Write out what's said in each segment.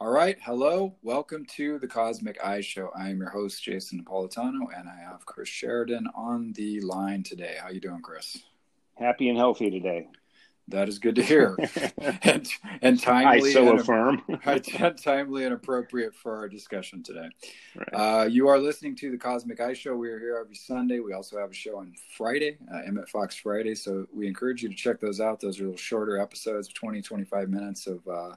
All right, hello, welcome to the Cosmic Eye Show. I am your host, Jason Napolitano, and I have Chris Sheridan on the line today. How you doing, Chris? Happy and healthy today. That is good to hear, and, and timely. I so and, affirm. timely and appropriate for our discussion today. Right. Uh, you are listening to the Cosmic Eye Show. We are here every Sunday. We also have a show on Friday, uh, Emmett Fox Friday. So we encourage you to check those out. Those are little shorter episodes, 20, 25 minutes of. Uh,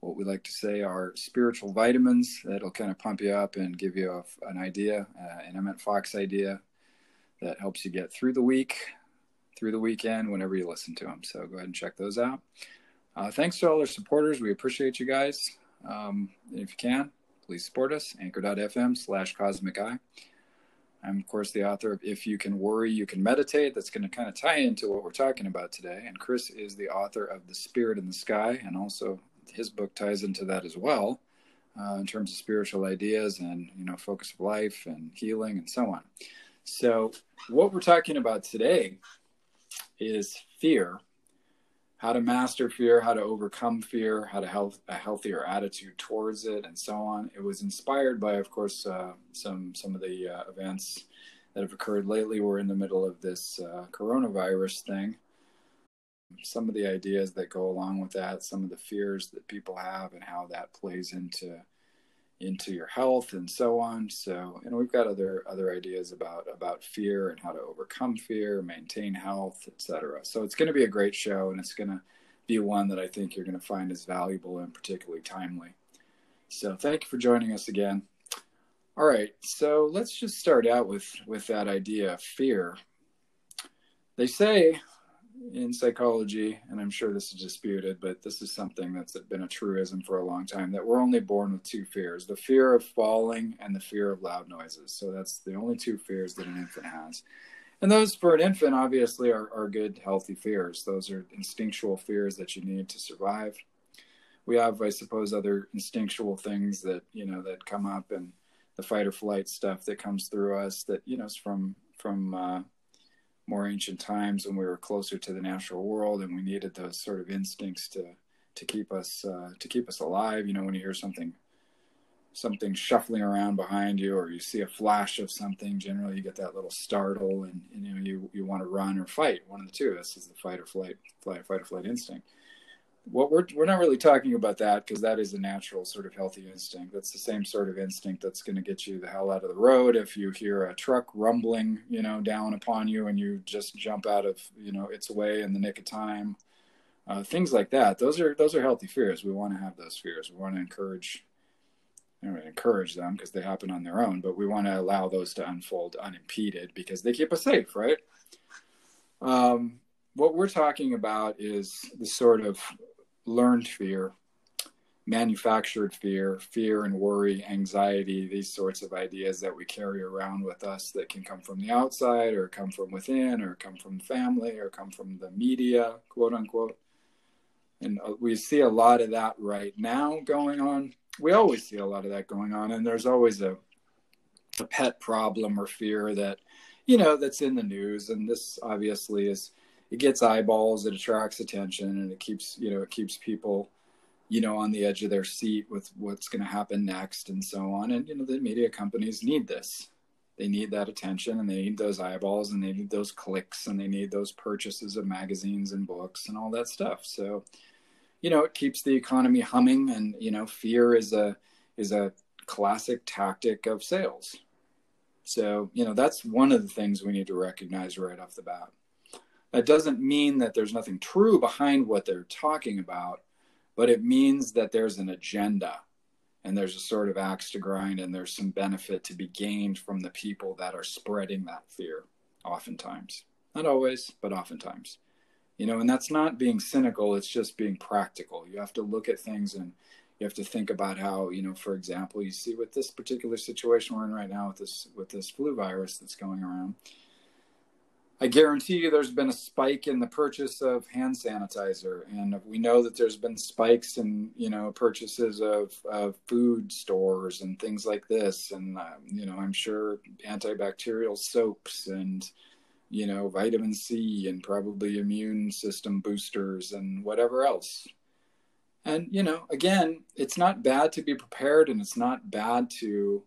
what we like to say are spiritual vitamins that'll kind of pump you up and give you a, an idea, uh, an Emmett Fox idea that helps you get through the week, through the weekend, whenever you listen to them. So go ahead and check those out. Uh, thanks to all our supporters. We appreciate you guys. Um, if you can, please support us. Anchor.fm slash Cosmic Eye. I'm, of course, the author of If You Can Worry, You Can Meditate. That's going to kind of tie into what we're talking about today. And Chris is the author of The Spirit in the Sky and also his book ties into that as well, uh, in terms of spiritual ideas and you know focus of life and healing and so on. So what we're talking about today is fear, how to master fear, how to overcome fear, how to have a healthier attitude towards it, and so on. It was inspired by, of course, uh, some some of the uh, events that have occurred lately. We're in the middle of this uh, coronavirus thing some of the ideas that go along with that, some of the fears that people have, and how that plays into into your health and so on. So, and we've got other other ideas about about fear and how to overcome fear, maintain health, etc. So it's going to be a great show, and it's going to be one that I think you're going to find is valuable and particularly timely. So, thank you for joining us again. All right, so let's just start out with with that idea of fear. They say in psychology, and I'm sure this is disputed, but this is something that's been a truism for a long time that we're only born with two fears the fear of falling and the fear of loud noises. So that's the only two fears that an infant has. And those for an infant, obviously, are, are good, healthy fears. Those are instinctual fears that you need to survive. We have, I suppose, other instinctual things that, you know, that come up and the fight or flight stuff that comes through us that, you know, is from, from, uh, more ancient times when we were closer to the natural world and we needed those sort of instincts to to keep us uh, to keep us alive. You know, when you hear something something shuffling around behind you or you see a flash of something, generally you get that little startle and, and you know you, you want to run or fight. One of the two. This is the fight or flight, flight, fight or flight instinct what we're we're not really talking about that because that is a natural sort of healthy instinct. That's the same sort of instinct that's going to get you the hell out of the road if you hear a truck rumbling, you know, down upon you and you just jump out of you know its way in the nick of time. Uh, things like that. Those are those are healthy fears. We want to have those fears. We want to encourage you know, encourage them because they happen on their own, but we want to allow those to unfold unimpeded because they keep us safe, right? Um, what we're talking about is the sort of learned fear, manufactured fear, fear and worry, anxiety, these sorts of ideas that we carry around with us that can come from the outside or come from within or come from family or come from the media, quote unquote. And uh, we see a lot of that right now going on. We always see a lot of that going on, and there's always a, a pet problem or fear that, you know, that's in the news. And this obviously is it gets eyeballs, it attracts attention, and it keeps you know it keeps people you know on the edge of their seat with what's going to happen next and so on. And you know the media companies need this. They need that attention and they need those eyeballs and they need those clicks and they need those purchases of magazines and books and all that stuff. So, you know, it keeps the economy humming and, you know, fear is a is a classic tactic of sales. So, you know, that's one of the things we need to recognize right off the bat. That doesn't mean that there's nothing true behind what they're talking about, but it means that there's an agenda and there's a sort of axe to grind and there's some benefit to be gained from the people that are spreading that fear, oftentimes. Not always, but oftentimes. You know, and that's not being cynical, it's just being practical. You have to look at things and you have to think about how, you know, for example, you see with this particular situation we're in right now with this with this flu virus that's going around I guarantee you there's been a spike in the purchase of hand sanitizer. And we know that there's been spikes in, you know, purchases of, of food stores and things like this. And, uh, you know, I'm sure antibacterial soaps and, you know, vitamin C and probably immune system boosters and whatever else. and you know, again, it's not bad to be prepared, and it's not bad to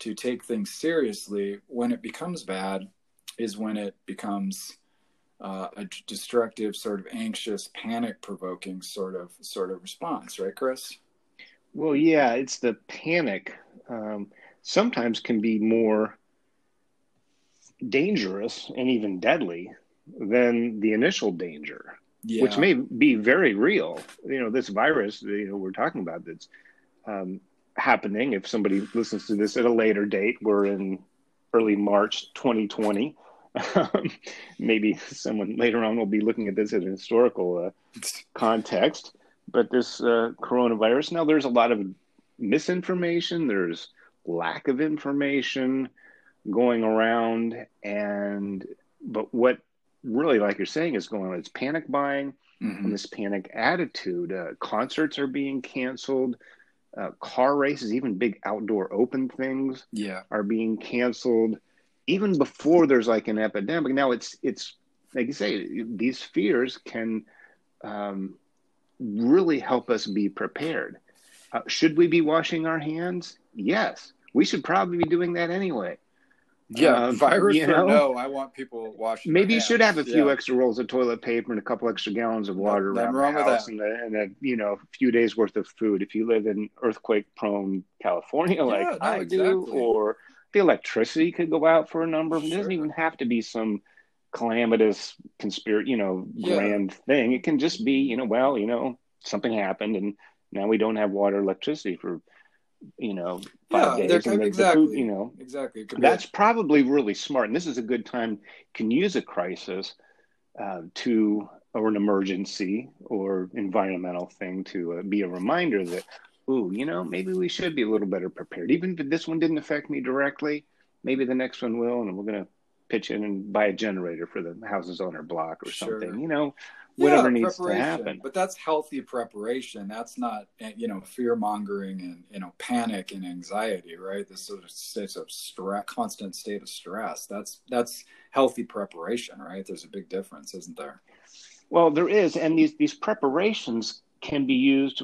to take things seriously. When it becomes bad, is when it becomes uh, a destructive, sort of anxious, panic-provoking sort of sort of response, right, Chris? Well, yeah, it's the panic. Um, sometimes can be more dangerous and even deadly than the initial danger, yeah. which may be very real. You know, this virus, you know, we're talking about that's um, happening. If somebody listens to this at a later date, we're in early March 2020. Maybe someone later on will be looking at this in a historical uh, context. But this uh, coronavirus, now there's a lot of misinformation, there's lack of information going around, and but what really, like you're saying, is going on. is panic buying mm-hmm. and this panic attitude. Uh, concerts are being canceled. Uh, car races, even big outdoor open things, yeah, are being canceled. Even before there's like an epidemic. Now it's it's like you say, these fears can um, really help us be prepared. Uh, should we be washing our hands? Yes, we should probably be doing that anyway. Yeah, um, virus you know, no, I want people washing. Maybe you should have a few yeah. extra rolls of toilet paper and a couple extra gallons of water Nothing around the house, and a, and a, you know a few days worth of food. If you live in earthquake-prone California, like no, I exactly. do, or the electricity could go out for a number of. Sure. It doesn't even have to be some calamitous conspiracy, you know, yeah. grand thing. It can just be, you know, well, you know, something happened, and now we don't have water, electricity for you know, five yeah, days. And exactly. Food, you know, exactly. That's probably really smart. And this is a good time can use a crisis uh, to, or an emergency or environmental thing to uh, be a reminder that, ooh, you know, maybe we should be a little better prepared. Even if this one didn't affect me directly, maybe the next one will. And we're going to pitch in and buy a generator for the houses on our block or sure. something, you know, whatever yeah, needs to happen. But that's healthy preparation. That's not you know fear mongering and you know panic and anxiety, right? This sort of state of stress, constant state of stress. That's that's healthy preparation, right? There's a big difference, isn't there? Well, there is, and these these preparations can be used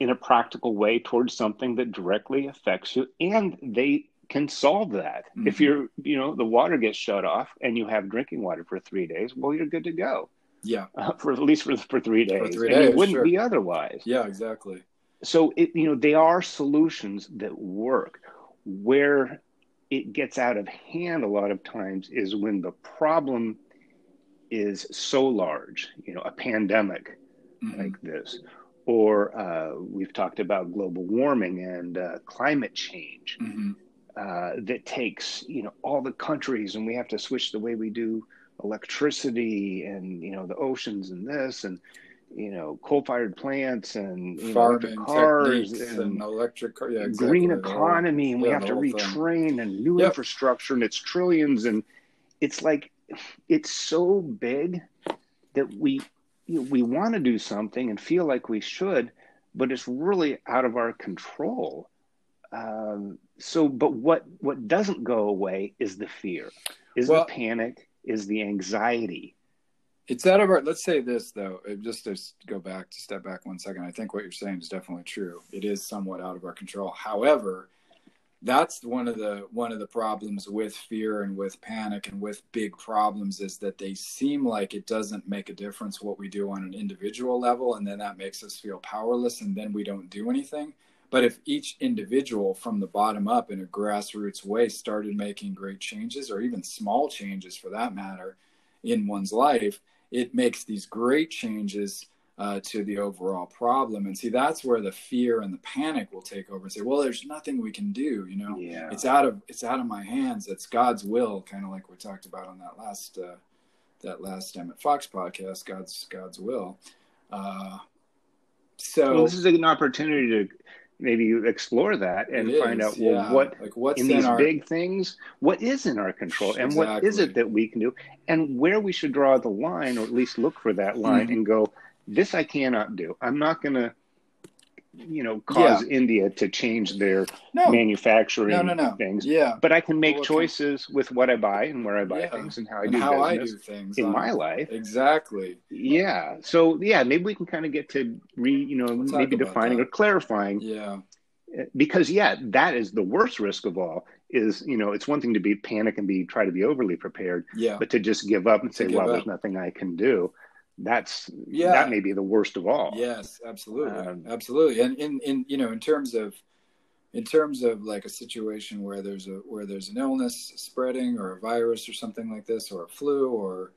in a practical way towards something that directly affects you, and they can solve that. Mm-hmm. If you're, you know, the water gets shut off and you have drinking water for three days, well, you're good to go. Yeah. Uh, for at least for for three days. For three and days, it wouldn't sure. be otherwise. Yeah, exactly. So it you know they are solutions that work. Where it gets out of hand a lot of times is when the problem is so large. You know, a pandemic mm-hmm. like this, or uh, we've talked about global warming and uh, climate change. Mm-hmm. Uh, that takes you know all the countries and we have to switch the way we do electricity and you know the oceans and this and you know coal-fired plants and you know, cars and, and, electric car, yeah, exactly. green economy and we have to retrain thing. and new yep. infrastructure and it's trillions and it's like it's so big that we you know, we want to do something and feel like we should but it's really out of our control um, so but what what doesn't go away is the fear is well, the panic is the anxiety. It's out of our. Let's say this though, uh, just to go back to step back one second. I think what you're saying is definitely true. It is somewhat out of our control. However, that's one of the one of the problems with fear and with panic and with big problems is that they seem like it doesn't make a difference what we do on an individual level and then that makes us feel powerless and then we don't do anything but if each individual from the bottom up in a grassroots way started making great changes, or even small changes for that matter, in one's life, it makes these great changes uh, to the overall problem. And see, that's where the fear and the panic will take over and say, "Well, there's nothing we can do. You know, yeah. it's out of it's out of my hands. It's God's will." Kind of like we talked about on that last uh, that last Emmett Fox podcast. God's God's will. Uh, so well, this is an opportunity to maybe you explore that and it find is, out well yeah. what like what's in these our... big things what is in our control and exactly. what is it that we can do and where we should draw the line or at least look for that line mm-hmm. and go this i cannot do i'm not going to you know cause yeah. India to change their no. manufacturing no, no, no. things. Yeah, but I can make well, choices okay. with what I buy and where I buy yeah. things and how I and do how I do things in my life. Exactly. Yeah. So yeah, maybe we can kind of get to re you know we'll maybe defining that. or clarifying. Yeah. Eh, because yeah, that is the worst risk of all. Is you know it's one thing to be panic and be try to be overly prepared. Yeah. But to just give up and say, well, up. there's nothing I can do that's yeah. that may be the worst of all. Yes absolutely. Um, absolutely. And in in you know in terms of in terms of like a situation where there's a where there's an illness spreading or a virus or something like this or a flu or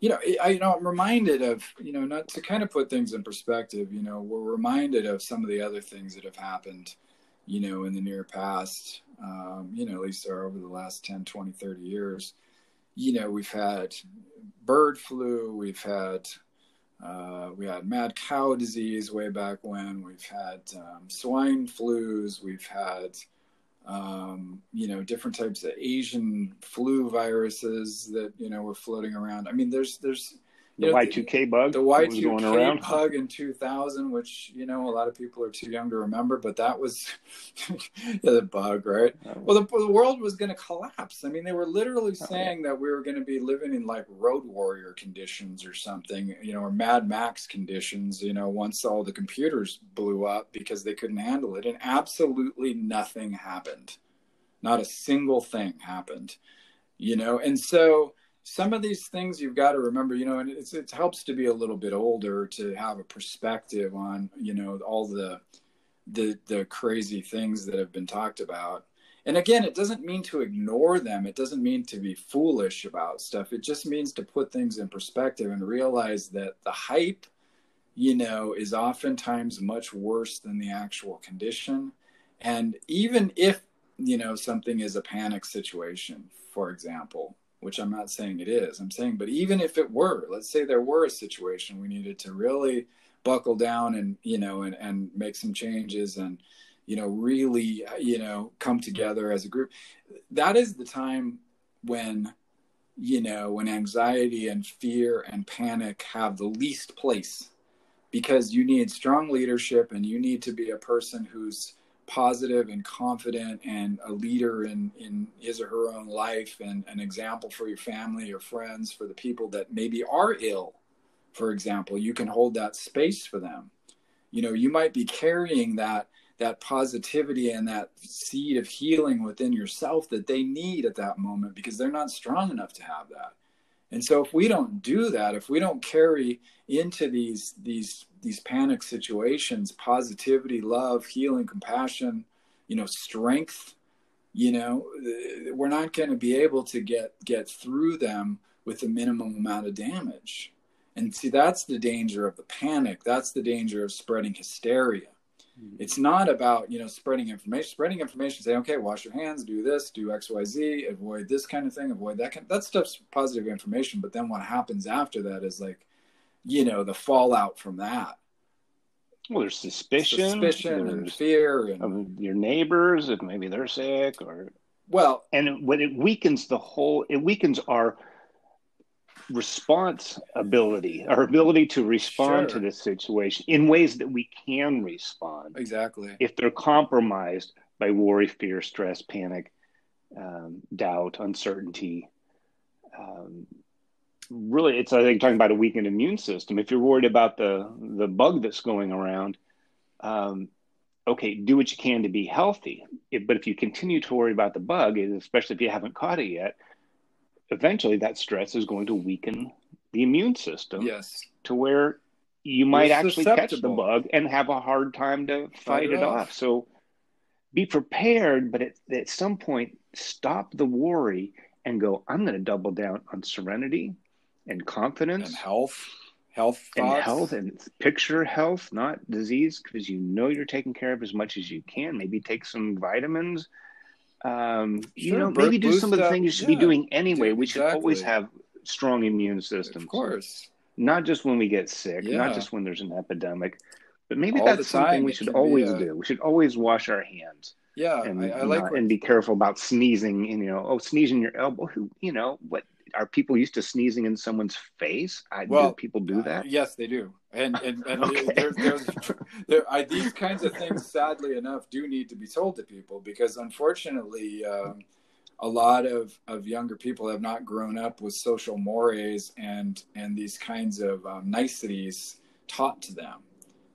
you know I you know I'm reminded of you know not to kind of put things in perspective you know we're reminded of some of the other things that have happened you know in the near past um, you know at least over the last 10 20 30 years you know, we've had bird flu, we've had uh, we had mad cow disease way back when. We've had um, swine flus. We've had um, you know different types of Asian flu viruses that you know were floating around. I mean, there's there's the Y two K bug, the Y two K bug in two thousand, which you know a lot of people are too young to remember, but that was the bug, right? Oh. Well, the, the world was going to collapse. I mean, they were literally saying oh, yeah. that we were going to be living in like road warrior conditions or something, you know, or Mad Max conditions. You know, once all the computers blew up because they couldn't handle it, and absolutely nothing happened. Not a single thing happened. You know, and so some of these things you've got to remember, you know, and it's, it helps to be a little bit older to have a perspective on, you know, all the, the, the crazy things that have been talked about. And again, it doesn't mean to ignore them. It doesn't mean to be foolish about stuff. It just means to put things in perspective and realize that the hype, you know, is oftentimes much worse than the actual condition. And even if, you know, something is a panic situation, for example, which I'm not saying it is. I'm saying, but even if it were, let's say there were a situation we needed to really buckle down and, you know, and, and make some changes and, you know, really, you know, come together as a group. That is the time when, you know, when anxiety and fear and panic have the least place because you need strong leadership and you need to be a person who's positive and confident and a leader in in his or her own life and an example for your family or friends for the people that maybe are ill for example you can hold that space for them. You know you might be carrying that that positivity and that seed of healing within yourself that they need at that moment because they're not strong enough to have that and so if we don't do that, if we don't carry into these these these panic situations positivity, love, healing, compassion, you know, strength, you know, we're not going to be able to get get through them with the minimum amount of damage. And see, that's the danger of the panic. That's the danger of spreading hysteria. It's not about you know spreading information. Spreading information, say, okay, wash your hands, do this, do X, Y, Z, avoid this kind of thing, avoid that kind. That stuff's positive information. But then what happens after that is like, you know, the fallout from that. Well, there's suspicion, suspicion, there's and fear, and of your neighbors if maybe they're sick or well, and when it weakens the whole, it weakens our response ability, our ability to respond sure. to this situation in ways that we can respond. Exactly. If they're compromised by worry, fear, stress, panic, um, doubt, uncertainty. Um, really, it's I think talking about a weakened immune system. If you're worried about the the bug that's going around, um, okay, do what you can to be healthy. If, but if you continue to worry about the bug, especially if you haven't caught it yet, eventually that stress is going to weaken the immune system yes to where you might You're actually catch the bug and have a hard time to fight, it, off. off. So be prepared, but at, at some point, stop the worry and go, I'm going to double down on serenity and confidence and health. Health and health and picture health, not disease, because you know you're taking care of as much as you can. Maybe take some vitamins, um, sure, you know, maybe do some of the things you should yeah, be doing anyway. we should always have strong immune systems. Of course. Not just when we get sick, yeah. not just when there's an epidemic, but maybe All that's something we should always a... do. We should always wash our hands. Yeah, and, I, I like not, and be careful about sneezing. And you know, oh, sneezing your elbow. Who, you know, what? Are people used to sneezing in someone's face? I, well, do people do that? Uh, yes, they do. And and, and okay. there's, there's there, I, these kinds of things, sadly enough, do need to be told to people because unfortunately, um, a lot of, of younger people have not grown up with social mores and and these kinds of um, niceties taught to them.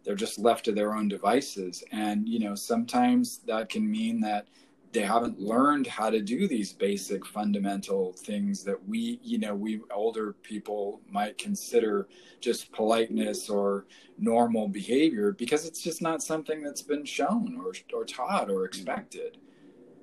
They're just left to their own devices, and you know sometimes that can mean that they haven't learned how to do these basic fundamental things that we you know we older people might consider just politeness or normal behavior because it's just not something that's been shown or, or taught or mm-hmm. expected.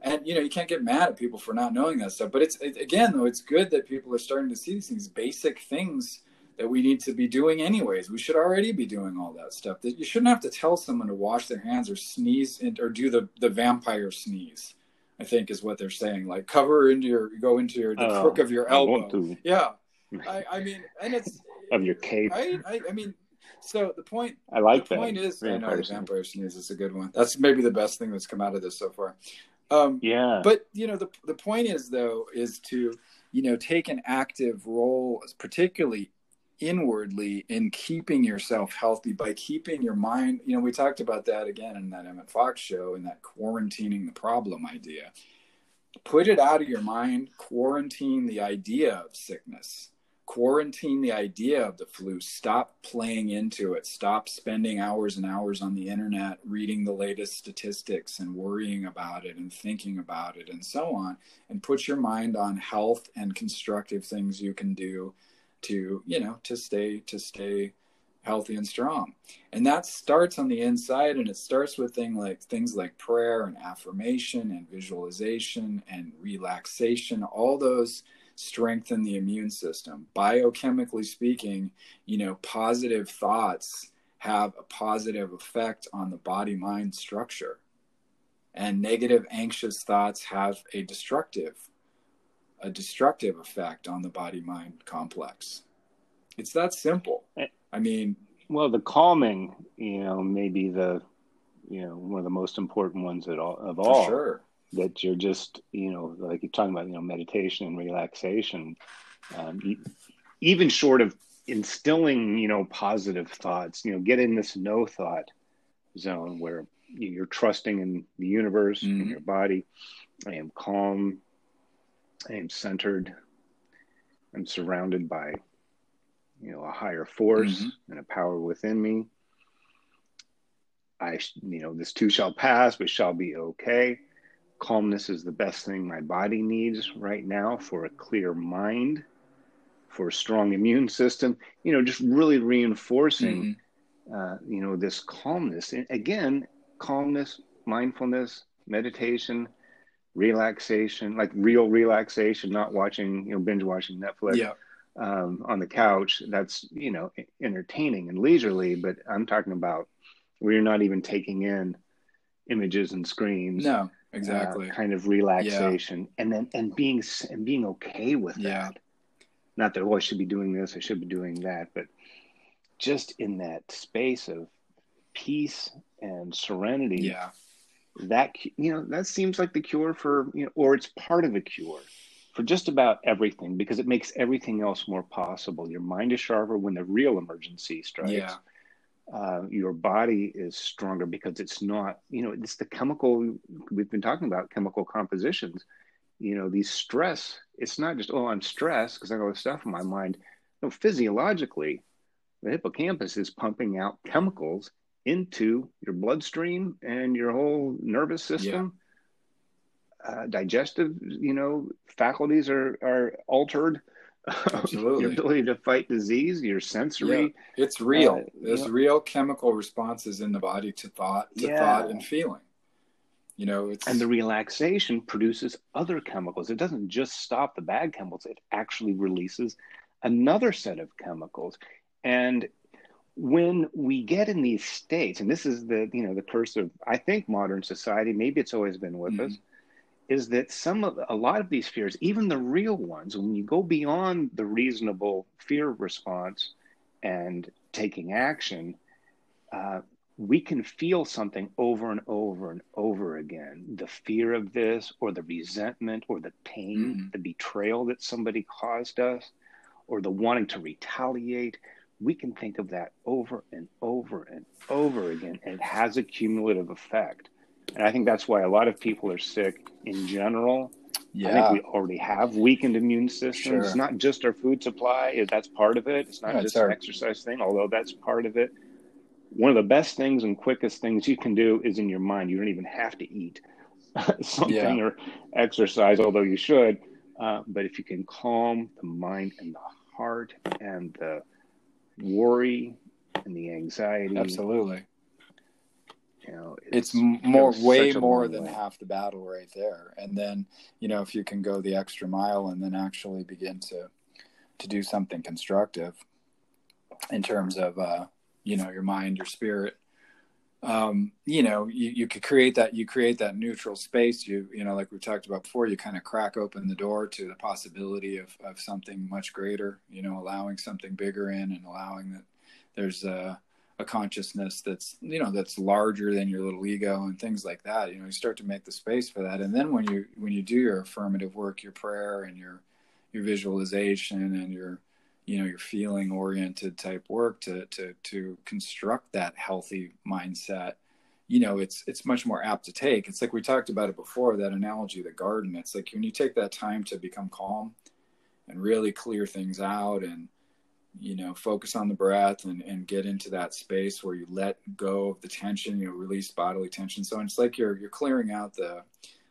And you know you can't get mad at people for not knowing that stuff but it's it, again though it's good that people are starting to see these things basic things that we need to be doing anyways. We should already be doing all that stuff. That you shouldn't have to tell someone to wash their hands or sneeze in, or do the the vampire sneeze i think is what they're saying like cover into your go into your the uh, crook of your elbow yeah I, I mean and it's of your cape I, I, I mean so the point I like the that. point is I know the vampire sneeze is a good one. That's maybe the best thing that's come out of this so far. Um, yeah. But you know, the the point is though is to you know take an active role, particularly inwardly in keeping yourself healthy by keeping your mind. You know, we talked about that again in that Emmett Fox show in that quarantining the problem idea. Put it out of your mind. Quarantine the idea of sickness quarantine the idea of the flu stop playing into it stop spending hours and hours on the internet reading the latest statistics and worrying about it and thinking about it and so on and put your mind on health and constructive things you can do to you know to stay to stay healthy and strong and that starts on the inside and it starts with things like things like prayer and affirmation and visualization and relaxation all those strengthen the immune system. Biochemically speaking, you know, positive thoughts have a positive effect on the body mind structure. And negative anxious thoughts have a destructive a destructive effect on the body mind complex. It's that simple. Eh, I mean, well, the calming, you know, maybe the you know one of the most important ones at all of all. Sure that you're just you know like you're talking about you know meditation and relaxation um, even short of instilling you know positive thoughts you know get in this no thought zone where you're trusting in the universe mm-hmm. in your body i am calm i am centered i'm surrounded by you know a higher force mm-hmm. and a power within me i you know this too shall pass but shall be okay calmness is the best thing my body needs right now for a clear mind, for a strong immune system. You know, just really reinforcing, mm-hmm. uh, you know, this calmness. And again, calmness, mindfulness, meditation, relaxation, like real relaxation, not watching, you know, binge watching Netflix. Yeah. Um, on the couch, that's you know entertaining and leisurely, but I'm talking about where you're not even taking in images and screens. No, exactly uh, kind of relaxation yeah. and then and being and being okay with yeah. that not that oh i should be doing this i should be doing that but just in that space of peace and serenity yeah that you know that seems like the cure for you know or it's part of a cure for just about everything because it makes everything else more possible your mind is sharper when the real emergency strikes yeah uh, your body is stronger because it's not, you know, it's the chemical we've been talking about chemical compositions. You know, these stress, it's not just, oh, I'm stressed because I got all this stuff in my mind. No, physiologically, the hippocampus is pumping out chemicals into your bloodstream and your whole nervous system. Yeah. Uh, digestive, you know, faculties are, are altered Absolutely. your ability to fight disease, your sensory. Yeah, it's real. Uh, There's real chemical responses in the body to thought, to yeah. thought and feeling. You know, it's and the relaxation produces other chemicals. It doesn't just stop the bad chemicals; it actually releases another set of chemicals. And when we get in these states, and this is the you know the curse of I think modern society. Maybe it's always been with mm-hmm. us is that some of a lot of these fears, even the real ones, when you go beyond the reasonable fear response and taking action, uh, we can feel something over and over and over again the fear of this or the resentment or the pain mm-hmm. the betrayal that somebody caused us or the wanting to retaliate we can think of that over and over and over again and it has a cumulative effect and i think that's why a lot of people are sick in general yeah. I think we already have weakened immune systems. Sure. It's not just our food supply, that's part of it. It's not just our... an exercise thing, although that's part of it one of the best things and quickest things you can do is in your mind. You don't even have to eat something yeah. or exercise, although you should. Uh, but if you can calm the mind and the heart and the worry and the anxiety, absolutely. You know, it's, it's more, way more than way. half the battle right there. And then, you know, if you can go the extra mile and then actually begin to to do something constructive in terms of uh, you know your mind your spirit um, you know you, you could create that you create that neutral space. You you know like we talked about before you kind of crack open the door to the possibility of, of something much greater you know allowing something bigger in and allowing that there's a, a consciousness that's you know that's larger than your little ego and things like that. You know you start to make the space for that. And then when you when you do your affirmative work your prayer and your your visualization and your you know your feeling oriented type work to to to construct that healthy mindset you know it's it's much more apt to take. It's like we talked about it before that analogy the garden. It's like when you take that time to become calm and really clear things out and you know focus on the breath and and get into that space where you let go of the tension you know release bodily tension. So it's like you're you're clearing out the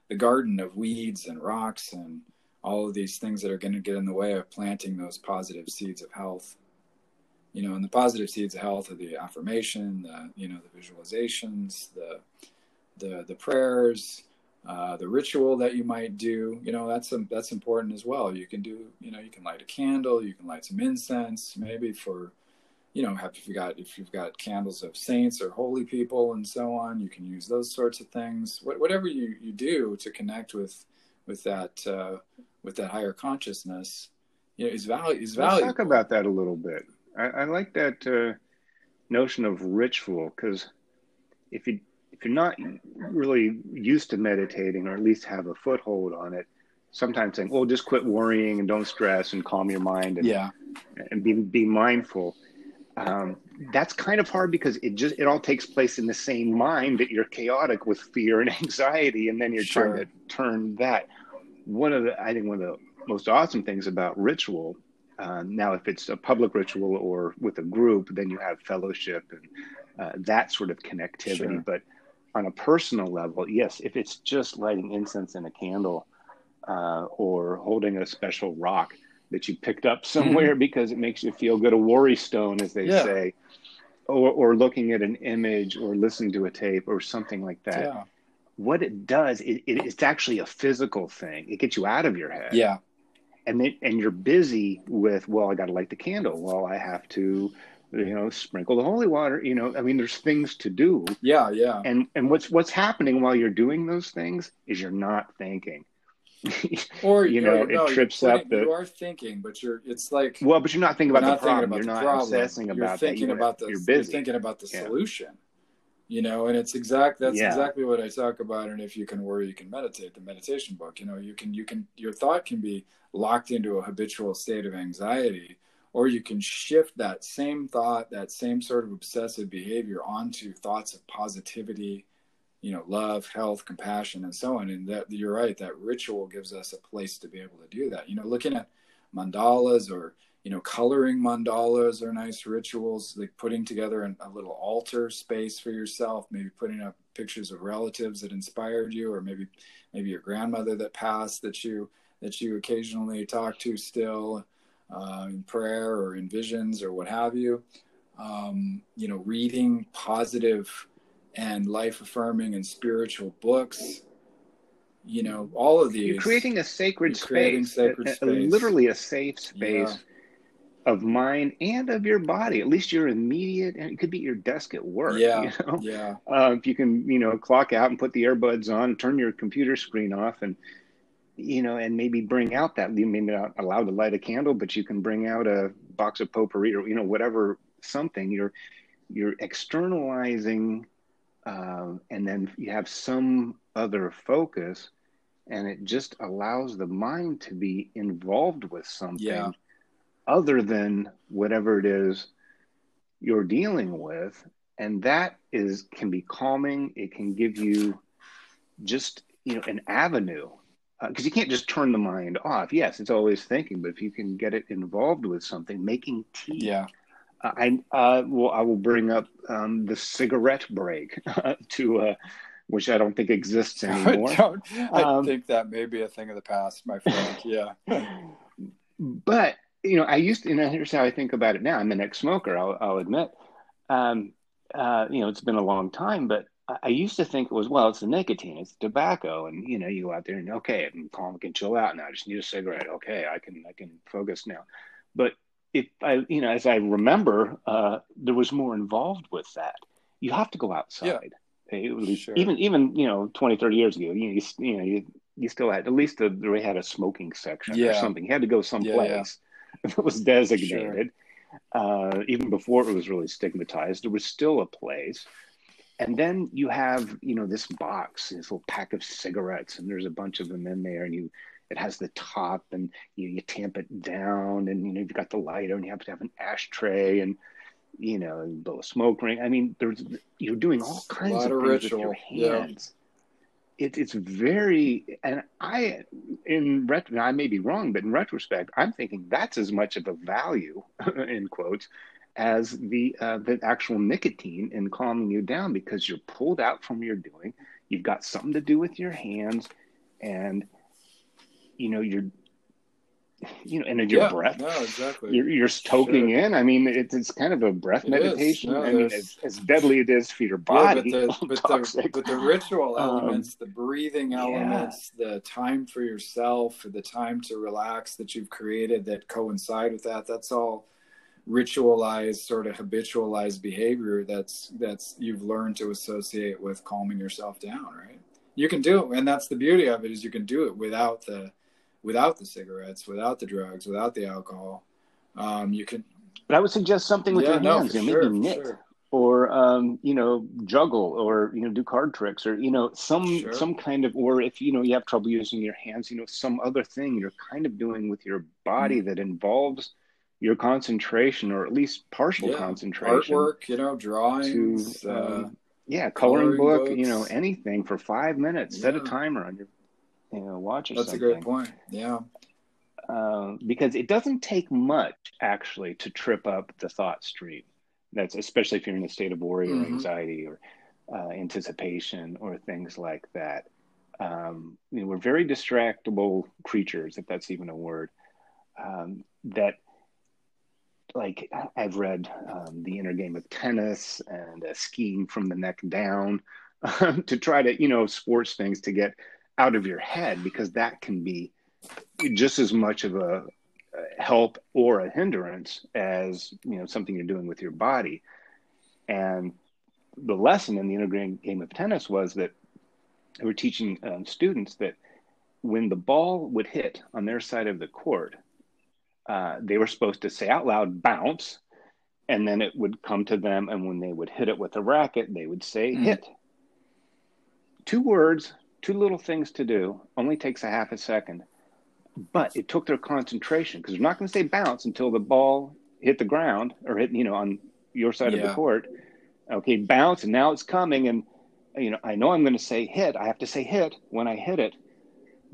the garden of weeds and rocks and all of these things that are going to get in the way of planting those positive seeds of health. You know and the positive seeds of health are the affirmation the you know the visualizations the the the prayers uh, the ritual that you might do. You know that's that's important as well. You can do you know you can light a candle you can light some incense maybe for you know have if you got if you've got candles of saints or holy people and so on you can use those sorts of things. What, whatever you you do to connect with with that uh, with that higher consciousness, you know, is value is valuable. Let's talk about that a little bit. I, I like that uh, notion of ritual because if you if you're not really used to meditating or at least have a foothold on it, sometimes saying, "Well, just quit worrying and don't stress and calm your mind and yeah, and be be mindful." Um, that's kind of hard because it just it all takes place in the same mind that you're chaotic with fear and anxiety, and then you're sure. trying to turn that one of the I think one of the most awesome things about ritual. Uh, now, if it's a public ritual or with a group, then you have fellowship and uh, that sort of connectivity. Sure. But on a personal level, yes, if it's just lighting incense in a candle uh, or holding a special rock that you picked up somewhere mm-hmm. because it makes you feel good, a worry stone, as they yeah. say, or, or looking at an image or listening to a tape or something like that. Yeah what it does, it, it, it's actually a physical thing. It gets you out of your head. Yeah. And then, and you're busy with, well, I got to light the candle. Well, I have to, you know, sprinkle the holy water. You know, I mean, there's things to do. Yeah, yeah. And and what's what's happening while you're doing those things is you're not thinking. or you know, no, it trips up the. You are thinking, but you're. It's like well, but you're not thinking about the problem. You're not problem. obsessing about you're thinking that. about the. You're busy. You're thinking about the yeah. solution you know and it's exact that's yeah. exactly what i talk about and if you can worry you can meditate the meditation book you know you can you can your thought can be locked into a habitual state of anxiety or you can shift that same thought that same sort of obsessive behavior onto thoughts of positivity you know love health compassion and so on and that you're right that ritual gives us a place to be able to do that you know looking at mandalas or you know, coloring mandalas are nice rituals, like putting together an, a little altar space for yourself, maybe putting up pictures of relatives that inspired you, or maybe maybe your grandmother that passed that you that you occasionally talk to still uh, in prayer or in visions or what have you. Um, you know, reading positive and life affirming and spiritual books you know all of these you're creating a sacred space, creating sacred a, a, space. literally a safe space yeah of mind and of your body. At least your immediate, and it could be your desk at work. Yeah, you know? yeah. Uh, if you can, you know, clock out and put the earbuds on, turn your computer screen off, and you know, and maybe bring out that you may not allowed to light a candle, but you can bring out a box of potpourri or you know whatever something. You're you're externalizing, um, and then you have some other focus, and it just allows the mind to be involved with something yeah. Other than whatever it is you're dealing with, and that is can be calming. It can give you just you know an avenue because uh, you can't just turn the mind off. Yes, it's always thinking, but if you can get it involved with something, making tea. Yeah. Uh, I uh, well, I will bring up um, the cigarette break to, uh, which I don't think exists anymore. I, I um, think that may be a thing of the past, my friend. Yeah. but you know, I used to, and here's how I think about it now. I'm an ex-smoker. I'll, I'll admit. Um, uh, you know, it's been a long time, but I used to think it was well, it's the nicotine, it's the tobacco, and you know, you go out there and okay, I'm calm, I can chill out now. I just need a cigarette. Okay, I can I can focus now. But if I, you know, as I remember, uh, there was more involved with that. You have to go outside. Yeah. Was, sure. Even even you know, 20, 30 years ago, you, you, you know, you you still had at least a, they had a smoking section yeah. or something. You had to go someplace yeah, that was designated. Sure. Uh, even before it was really stigmatized, there was still a place and then you have you know this box this little pack of cigarettes and there's a bunch of them in there and you it has the top and you, you tamp it down and you know you've got the lighter and you have to have an ashtray and you know and blow a smoke ring i mean there's you're doing all kinds of, of things ritual. with your hands yeah. It, it's very and i in retro i may be wrong but in retrospect i'm thinking that's as much of a value in quotes as the uh, the actual nicotine in calming you down because you're pulled out from your doing. You've got something to do with your hands, and you know you're you know, and your yeah, breath. No, exactly. You're, you're stoking sure. in. I mean, it's, it's kind of a breath it meditation. No, I mean, as, as, deadly it is for your body. Yeah, but, the, but, the, but, the, ritual um, elements, um, the breathing elements, yeah. the time for yourself, the time to relax that you've created that coincide with that, that's all ritualized sort of habitualized behavior that's that's you've learned to associate with calming yourself down right you can do it and that's the beauty of it is you can do it without the without the cigarettes without the drugs without the alcohol um, you can but i would suggest something with yeah, your hands no, you know, sure, maybe knit sure. or um, you know juggle or you know do card tricks or you know some sure. some kind of or if you know you have trouble using your hands you know some other thing you're kind of doing with your body mm. that involves your concentration or at least partial yeah, concentration artwork you know drawings to, uh, uh, yeah coloring, coloring book books. you know anything for five minutes yeah. set a timer on your you know watch or that's something. a great point yeah uh, because it doesn't take much actually to trip up the thought stream that's especially if you're in a state of worry mm-hmm. or anxiety or uh, anticipation or things like that um, you know, we're very distractible creatures if that's even a word um, that like I've read um, the inner game of tennis and uh, skiing from the neck down um, to try to you know sports things to get out of your head because that can be just as much of a, help or a hindrance as you know something you're doing with your body and the lesson in the inner game of tennis was that we were teaching um, students that when the ball would hit on their side of the court uh, they were supposed to say out loud bounce and then it would come to them and when they would hit it with a racket they would say mm. hit two words two little things to do only takes a half a second but it took their concentration because they're not going to say bounce until the ball hit the ground or hit you know on your side yeah. of the court okay bounce and now it's coming and you know i know i'm going to say hit i have to say hit when i hit it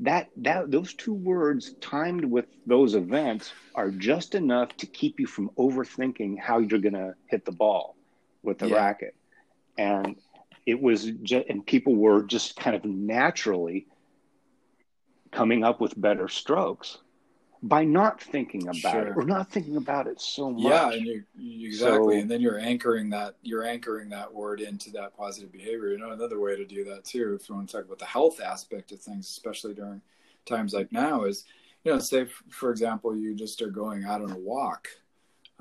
that that those two words timed with those events are just enough to keep you from overthinking how you're going to hit the ball with the yeah. racket and it was just and people were just kind of naturally coming up with better strokes by not thinking about sure. it or not thinking about it so much. Yeah, and you, exactly, so, and then you're anchoring that you're anchoring that word into that positive behavior. You know, another way to do that too, if you want to talk about the health aspect of things, especially during times like now, is you know, say for example, you just are going out on a walk,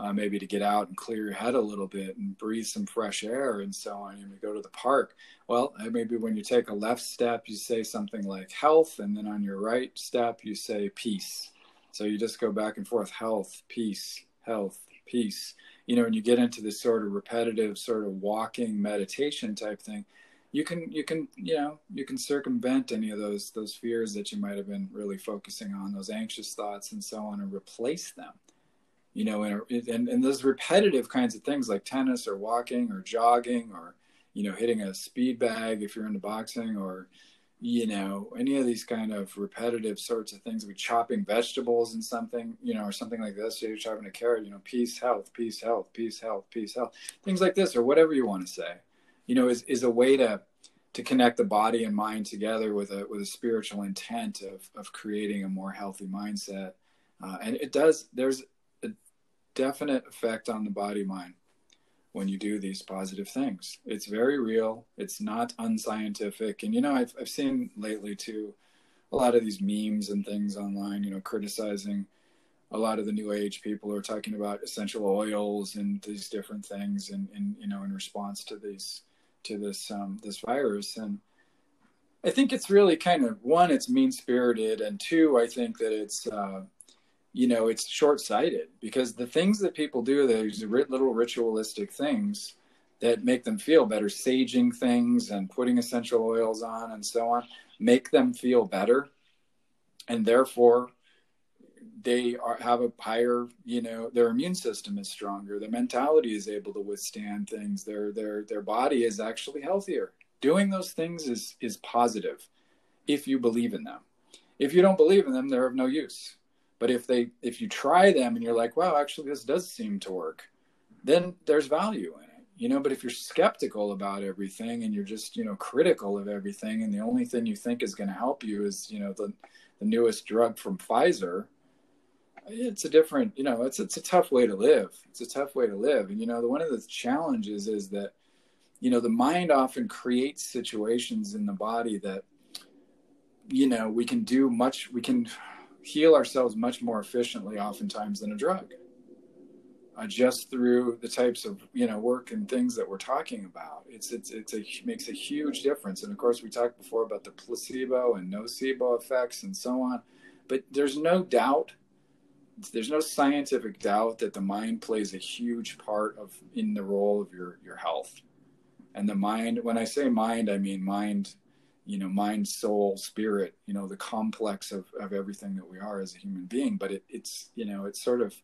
uh, maybe to get out and clear your head a little bit and breathe some fresh air and so on. You may go to the park. Well, maybe when you take a left step, you say something like health, and then on your right step, you say peace so you just go back and forth health, peace, health, peace. you know, when you get into this sort of repetitive, sort of walking meditation type thing, you can you can you know you can circumvent any of those those fears that you might have been really focusing on, those anxious thoughts and so on, and replace them. You know, and and, and those repetitive kinds of things like tennis or walking or jogging or you know hitting a speed bag if you're into boxing or you know any of these kind of repetitive sorts of things like chopping vegetables and something you know or something like this. You're chopping a carrot you know peace health peace health peace health peace health things like this or whatever you want to say. You know is, is a way to to connect the body and mind together with a with a spiritual intent of of creating a more healthy mindset. Uh, and it does there's definite effect on the body mind when you do these positive things. It's very real. It's not unscientific. And you know, I've I've seen lately too a lot of these memes and things online, you know, criticizing a lot of the new age people are talking about essential oils and these different things and, and you know in response to these to this um, this virus and I think it's really kind of one it's mean spirited and two I think that it's uh, you know it's short-sighted because the things that people do these little ritualistic things that make them feel better saging things and putting essential oils on and so on make them feel better. And therefore they are, have a higher you know their immune system is stronger. Their mentality is able to withstand things. Their their their body is actually healthier. Doing those things is is positive if you believe in them. If you don't believe in them they're of no use but if they if you try them and you're like, wow, actually this does seem to work, then there's value in it. You know, but if you're skeptical about everything and you're just, you know, critical of everything and the only thing you think is going to help you is, you know, the the newest drug from Pfizer, it's a different, you know, it's it's a tough way to live. It's a tough way to live. And you know, the, one of the challenges is that you know, the mind often creates situations in the body that you know, we can do much we can heal ourselves much more efficiently oftentimes than a drug uh, just through the types of you know work and things that we're talking about. It's it's it's a makes a huge difference. And of course we talked before about the placebo and nocebo effects and so on but there's no doubt there's no scientific doubt that the mind plays a huge part of in the role of your your health. And the mind when i say mind i mean mind you know mind soul spirit you know the complex of, of everything that we are as a human being. But it, it's you know it's sort of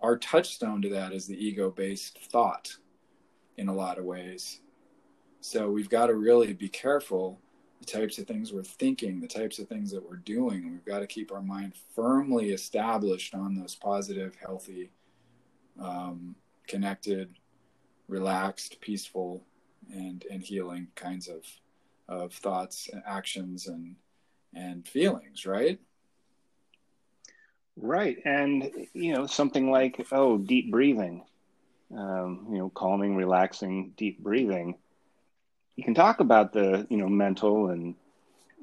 our touchstone to that is the ego based thought in a lot of ways. So we've got to really be careful the types of things we're thinking the types of things that we're doing. We've got to keep our mind firmly established on those positive healthy um, connected relaxed peaceful and and healing kinds of of thoughts and actions and and feelings right? Right. And you know something like oh deep breathing um, you know calming relaxing deep breathing. You can talk about the you know mental and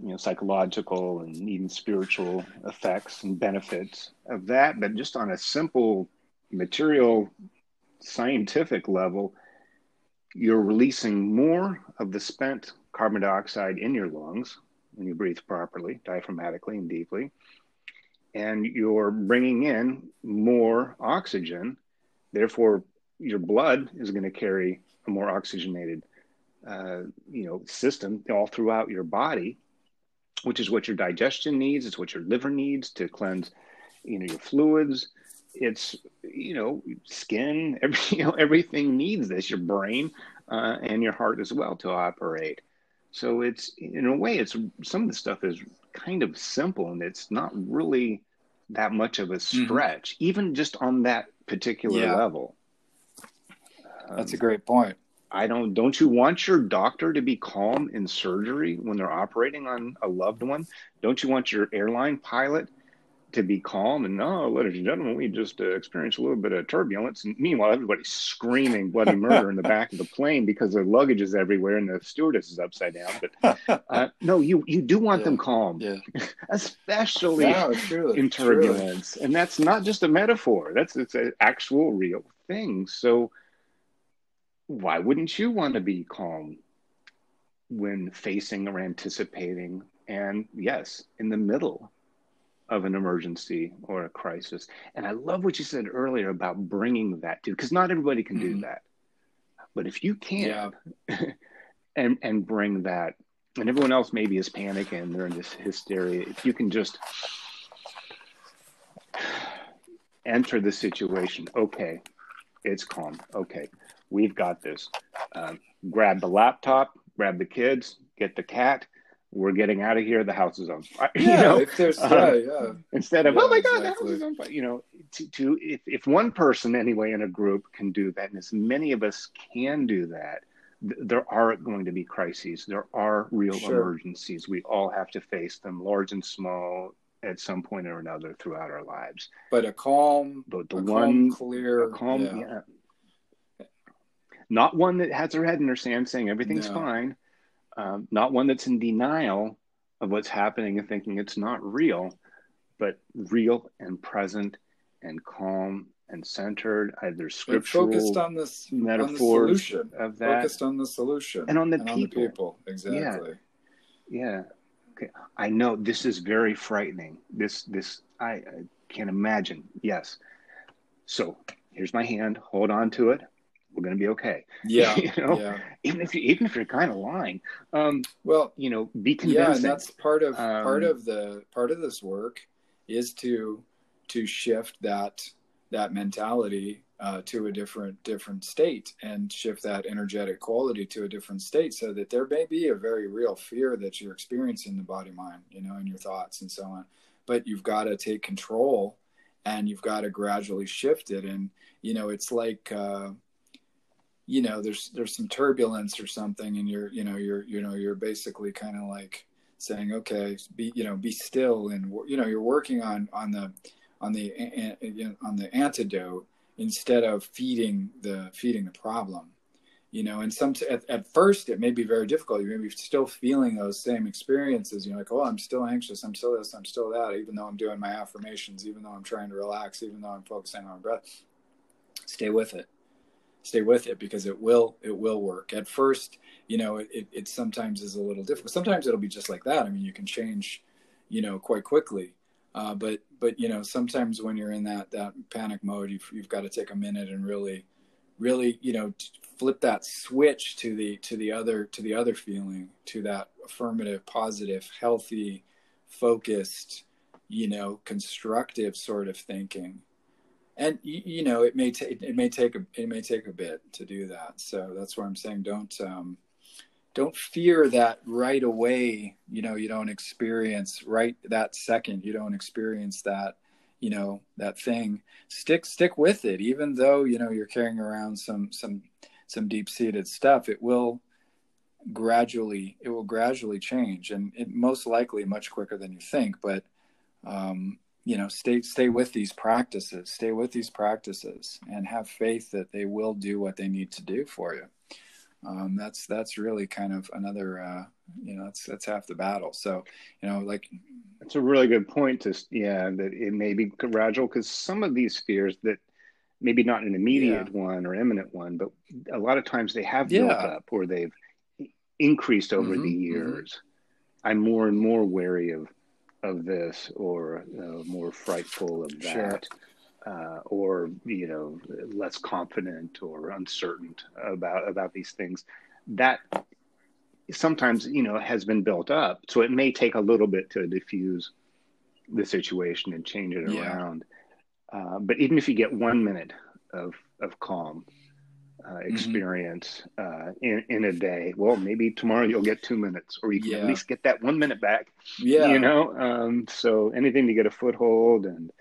you know psychological and even spiritual effects and benefits of that but just on a simple material scientific level you're releasing more of the spent carbon dioxide in your lungs when you breathe properly, diaphragmatically and deeply. And you're bringing in more oxygen. Therefore, your blood is going to carry a more oxygenated, uh, you know, system all throughout your body, which is what your digestion needs. It's what your liver needs to cleanse, you know, your fluids. It's you know, skin. Every you know, everything needs this. Your brain uh, and your heart as well to operate. So it's in a way, it's some of the stuff is kind of simple and it's not really that much of a mm-hmm. stretch, mm-hmm. even just on that particular yeah. level. That's um, a great point. I don't. Don't you want your doctor to be calm in surgery when they're operating on a loved one? Don't you want your airline pilot to be calm and no, oh, ladies and gentlemen, we just uh, experienced a little bit of turbulence. And meanwhile, everybody's screaming bloody murder in the back of the plane because their luggage is everywhere and the stewardess is upside down. But uh, no, you you do want yeah. them calm, yeah. especially no, in turbulence. Truly. And that's not just a metaphor; that's it's an actual, real thing. So why wouldn't you want to be calm when facing or anticipating? And yes, in the middle of an emergency or a crisis. And I love what you said earlier about bringing that to, because not everybody can do mm-hmm. that. But if you can, yeah. and and bring that, and everyone else maybe is panicking, they're in this hysteria. If you can just enter the situation, okay, it's calm. Okay, we've got this. Um, grab the laptop, grab the kids, get the cat. We're getting out of here. The house is on fire. Yeah, you know? if there's um, yeah, yeah. Instead of yeah, oh my god, exactly. the house is on fire. You know, to, to if if one person anyway in a group can do that, and as many of us can do that, th- there are going to be crises. There are real sure. emergencies. We all have to face them, large and small, at some point or another throughout our lives. But a calm, but the one calm, clear, calm, yeah. yeah not one that has her head in her sand saying everything's no. fine, um, not one that's in denial of what's happening and thinking it's not real, but real and present and calm and centered. Either scriptural focused on this metaphors on the of that, focused on the solution and on the, and people. On the people. Exactly. Yeah. yeah. Okay. I know this is very frightening. This this I, I can't imagine. Yes. So here's my hand. Hold on to it we're going to be okay. Yeah, you know, yeah. even if you even if you're kind of lying, um, well, you know, be convincing. Yeah, and that's part of um, part of the part of this work is to to shift that that mentality uh, to a different different state and shift that energetic quality to a different state, so that there may be a very real fear that you're experiencing the body mind, you know, in your thoughts and so on. But you've got to take control, and you've got to gradually shift it. And you know, it's like. Uh, you know there's there's some turbulence or something and you're you know you're you know you're basically kind of like saying okay be you know be still and you know you're working on on the on the on the antidote instead of feeding the feeding the problem you know and some at, at first it may be very difficult. You may be still feeling those same experiences. You're like oh i'm still anxious. I'm still this. I'm still that even though i'm doing my affirmations even though i'm trying to relax even though i'm focusing on breath. Stay with it stay with it because it will it will work. At first you know it, it sometimes is a little difficult. Sometimes it'll be just like that. I mean you can change you know quite quickly. Uh, but but you know sometimes when you're in that that panic mode you've, you've got to take a minute and really really you know flip that switch to the to the other to the other feeling to that affirmative positive healthy focused you know constructive sort of thinking and you know it may take it may take a it may take a bit to do that. So that's why i'm saying don't um, don't fear that right away you know you don't experience right that second you don't experience that you know that thing. Stick stick with it. Even though you know you're carrying around some some some deep seated stuff it will gradually it will gradually change. And it most likely much quicker than you think. But um, you know stay stay with these practices stay with these practices and have faith that they will do what they need to do for you um, that's that's really kind of another uh, you know that's that's half the battle so you know like that's a really good point to yeah that it may be gradual because some of these fears that maybe not an immediate yeah. one or imminent one but a lot of times they have built yeah. up or they've increased over mm-hmm, the mm-hmm. years mm-hmm. i'm more and more wary of of this or uh, more frightful of that sure. uh, or you know less confident or uncertain about about these things that sometimes you know has been built up so it may take a little bit to diffuse the situation and change it yeah. around uh, but even if you get one minute of of calm uh, mm-hmm. experience mm-hmm. uh, in in a day. Well, maybe tomorrow you'll get two minutes, or you can yeah. at least get that one minute back. Yeah, you know. Um, so anything to get a foothold, and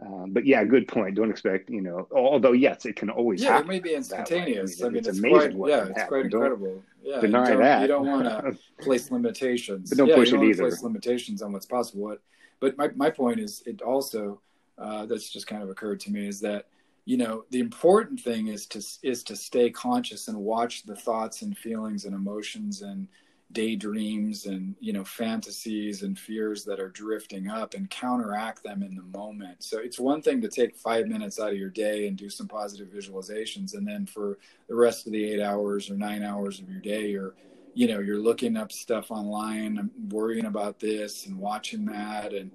um, but yeah, good point. Don't expect you know. Although yes, it can always yeah, happen. it may be instantaneous. I mean, it's, it's amazing. Quite, yeah, it's quite incredible. Yeah, deny you that. You don't want to place limitations, but don't yeah, push you don't it either. Place limitations on what's possible. What, but my my point is, it also uh, that's just kind of occurred to me is that you know the important thing is to is to stay conscious and watch the thoughts and feelings and emotions and daydreams and you know fantasies and fears that are drifting up and counteract them in the moment. So it's one thing to take five minutes out of your day and do some positive visualizations and then for the rest of the eight hours or nine hours of your day you're you know you're looking up stuff online worrying about this and watching that and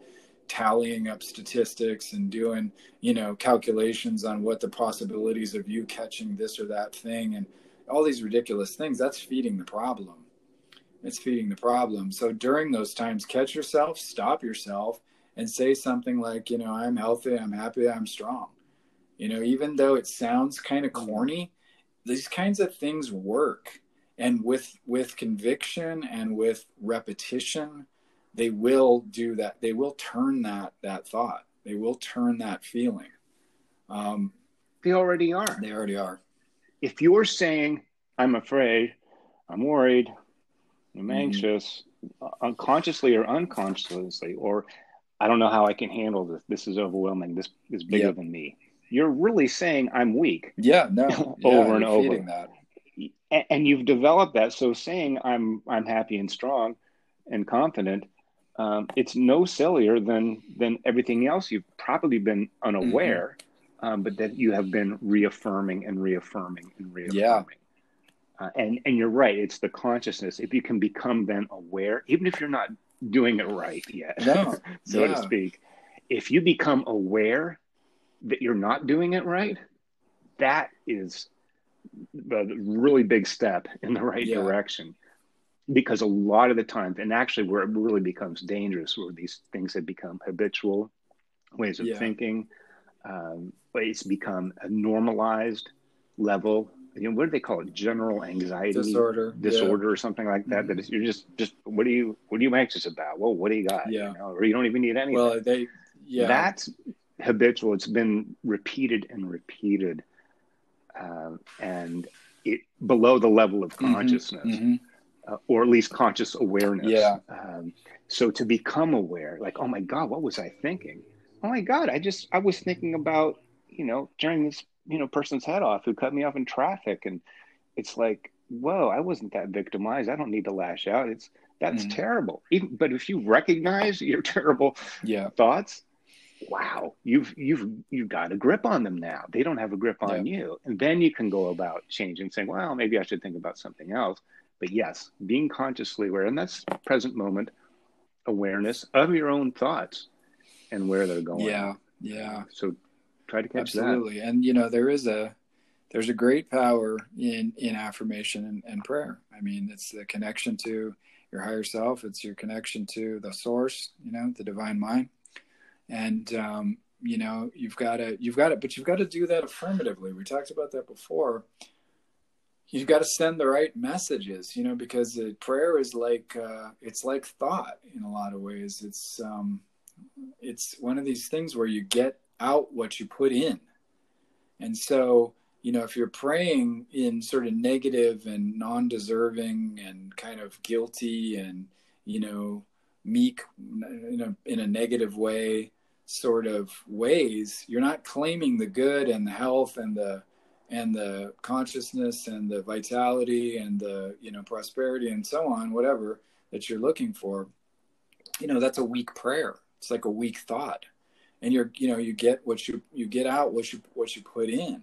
tallying up statistics and doing you know calculations on what the possibilities of you catching this or that thing and all these ridiculous things that's feeding the problem. It's feeding the problem. So during those times catch yourself stop yourself and say something like you know i'm healthy i'm happy i'm strong. You know even though it sounds kind of mm-hmm. corny these kinds of things work. And with with conviction and with repetition they will do that. They will turn that that thought. They will turn that feeling. Um, they already are. They already are. If you're saying i'm afraid i'm worried i'm mm-hmm. anxious unconsciously or unconsciously or i don't know how i can handle this. This is overwhelming. This is bigger yep. than me. You're really saying i'm weak. Yeah no. Over yeah, and over. that. and you've developed that. So saying i'm i'm happy and strong and confident um, it's no sillier than than everything else you've probably been unaware, mm-hmm. um, but that you have been reaffirming and reaffirming and reaffirming. Yeah. Uh, and and you're right. It's the consciousness. If you can become then aware, even if you're not doing it right yet, no. so yeah. to speak, if you become aware that you're not doing it right, that is a really big step in the right yeah. direction because a lot of the times, and actually where it really becomes dangerous, where these things have become habitual ways of yeah. thinking, um, it's become a normalized level. You know, what do they call it? General anxiety disorder, disorder, yeah. or something like that. Mm-hmm. That you're just, just what are you, what are you anxious about? Well, what do you got? Yeah, you know, or you don't even need anything. Well, they, yeah, that's habitual. It's been repeated and repeated, uh, and it below the level of mm-hmm. consciousness. Mm-hmm. Mm-hmm uh, or at least conscious awareness. Yeah. Um, so to become aware, like, oh my God, what was I thinking? Oh my God, I just I was thinking about you know tearing this you know person's head off who cut me off in traffic, and it's like, whoa, I wasn't that victimized. I don't need to lash out. It's that's mm. terrible. Even, but if you recognize your terrible yeah. thoughts, wow, you've you've you've got a grip on them now. They don't have a grip on yeah. you, and then you can go about changing, saying, well, maybe I should think about something else. But yes, being consciously aware, and that's present moment awareness of your own thoughts and where they're going. Yeah, yeah. So try to catch Absolutely. that. And you know, there is a there's a great power in in affirmation and, and prayer. I mean, it's the connection to your higher self. It's your connection to the source. You know, the divine mind. And um, you know, you've got to you've got it, but you've got to do that affirmatively. We talked about that before. You've got to send the right messages you know because the prayer is like uh, it's like thought in a lot of ways. It's um, it's one of these things where you get out what you put in. And so you know if you're praying in sort of negative and non-deserving and kind of guilty and you know meek in a, in a negative way sort of ways you're not claiming the good and the health and the and the consciousness and the vitality and the you know prosperity and so on whatever that you're looking for you know that's a weak prayer. It's like a weak thought. And you're you know you get what you you get out what you what you put in.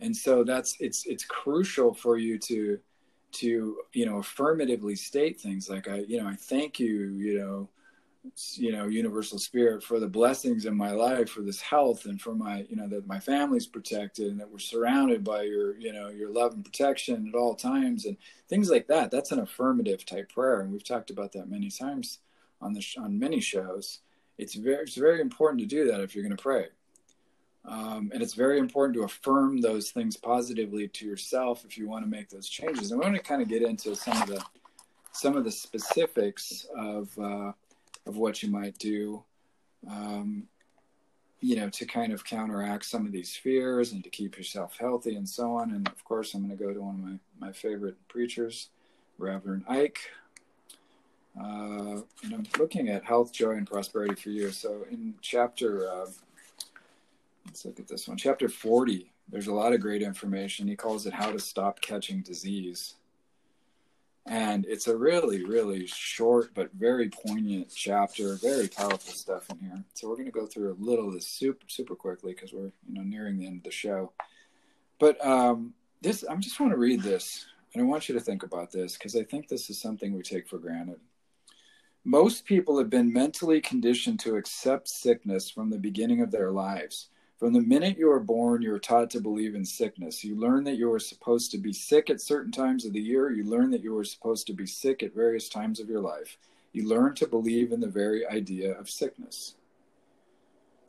And so that's it's it's crucial for you to to you know affirmatively state things like i you know i thank you you know you know universal spirit for the blessings in my life for this health and for my you know that my family's protected and that we're surrounded by your you know your love and protection at all times and things like that. That's an affirmative type prayer. And we've talked about that many times on the on many shows. It's very it's very important to do that if you're going to pray. Um, and it's very important to affirm those things positively to yourself if you want to make those changes. And we want to kind of get into some of the some of the specifics of uh, of what you might do, um, you know, to kind of counteract some of these fears and to keep yourself healthy and so on. And of course, I'm going to go to one of my, my favorite preachers, Reverend Ike. Uh, and I'm looking at health, joy, and prosperity for you. So in chapter, uh, let's look at this one, chapter 40, there's a lot of great information. He calls it How to Stop Catching Disease and it's a really really short but very poignant chapter very powerful stuff in here. So we're going to go through a little of this super super quickly because we're you know nearing the end of the show. But um this i just want to read this and i want you to think about this because i think this is something we take for granted. Most people have been mentally conditioned to accept sickness from the beginning of their lives. From the minute you are born, you are taught to believe in sickness. You learn that you are supposed to be sick at certain times of the year. You learn that you are supposed to be sick at various times of your life. You learn to believe in the very idea of sickness.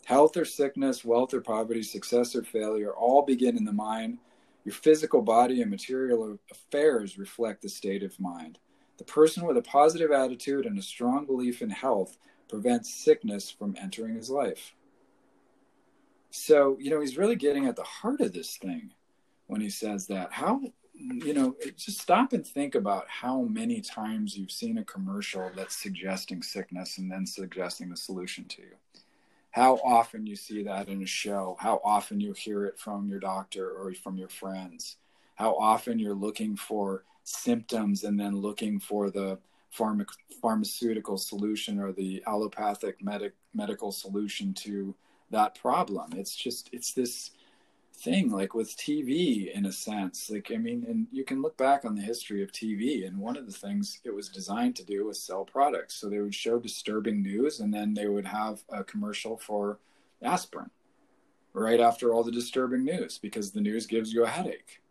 Health or sickness, wealth or poverty, success or failure all begin in the mind. Your physical body and material affairs reflect the state of mind. The person with a positive attitude and a strong belief in health prevents sickness from entering his life. So, you know, he's really getting at the heart of this thing when he says that. How, you know, just stop and think about how many times you've seen a commercial that's suggesting sickness and then suggesting the solution to you. How often you see that in a show, how often you hear it from your doctor or from your friends, how often you're looking for symptoms and then looking for the pharma- pharmaceutical solution or the allopathic medic- medical solution to that problem. It's just it's this thing like with TV in a sense. Like I mean, and you can look back on the history of TV, and one of the things it was designed to do was sell products. So they would show disturbing news, and then they would have a commercial for aspirin right after all the disturbing news because the news gives you a headache.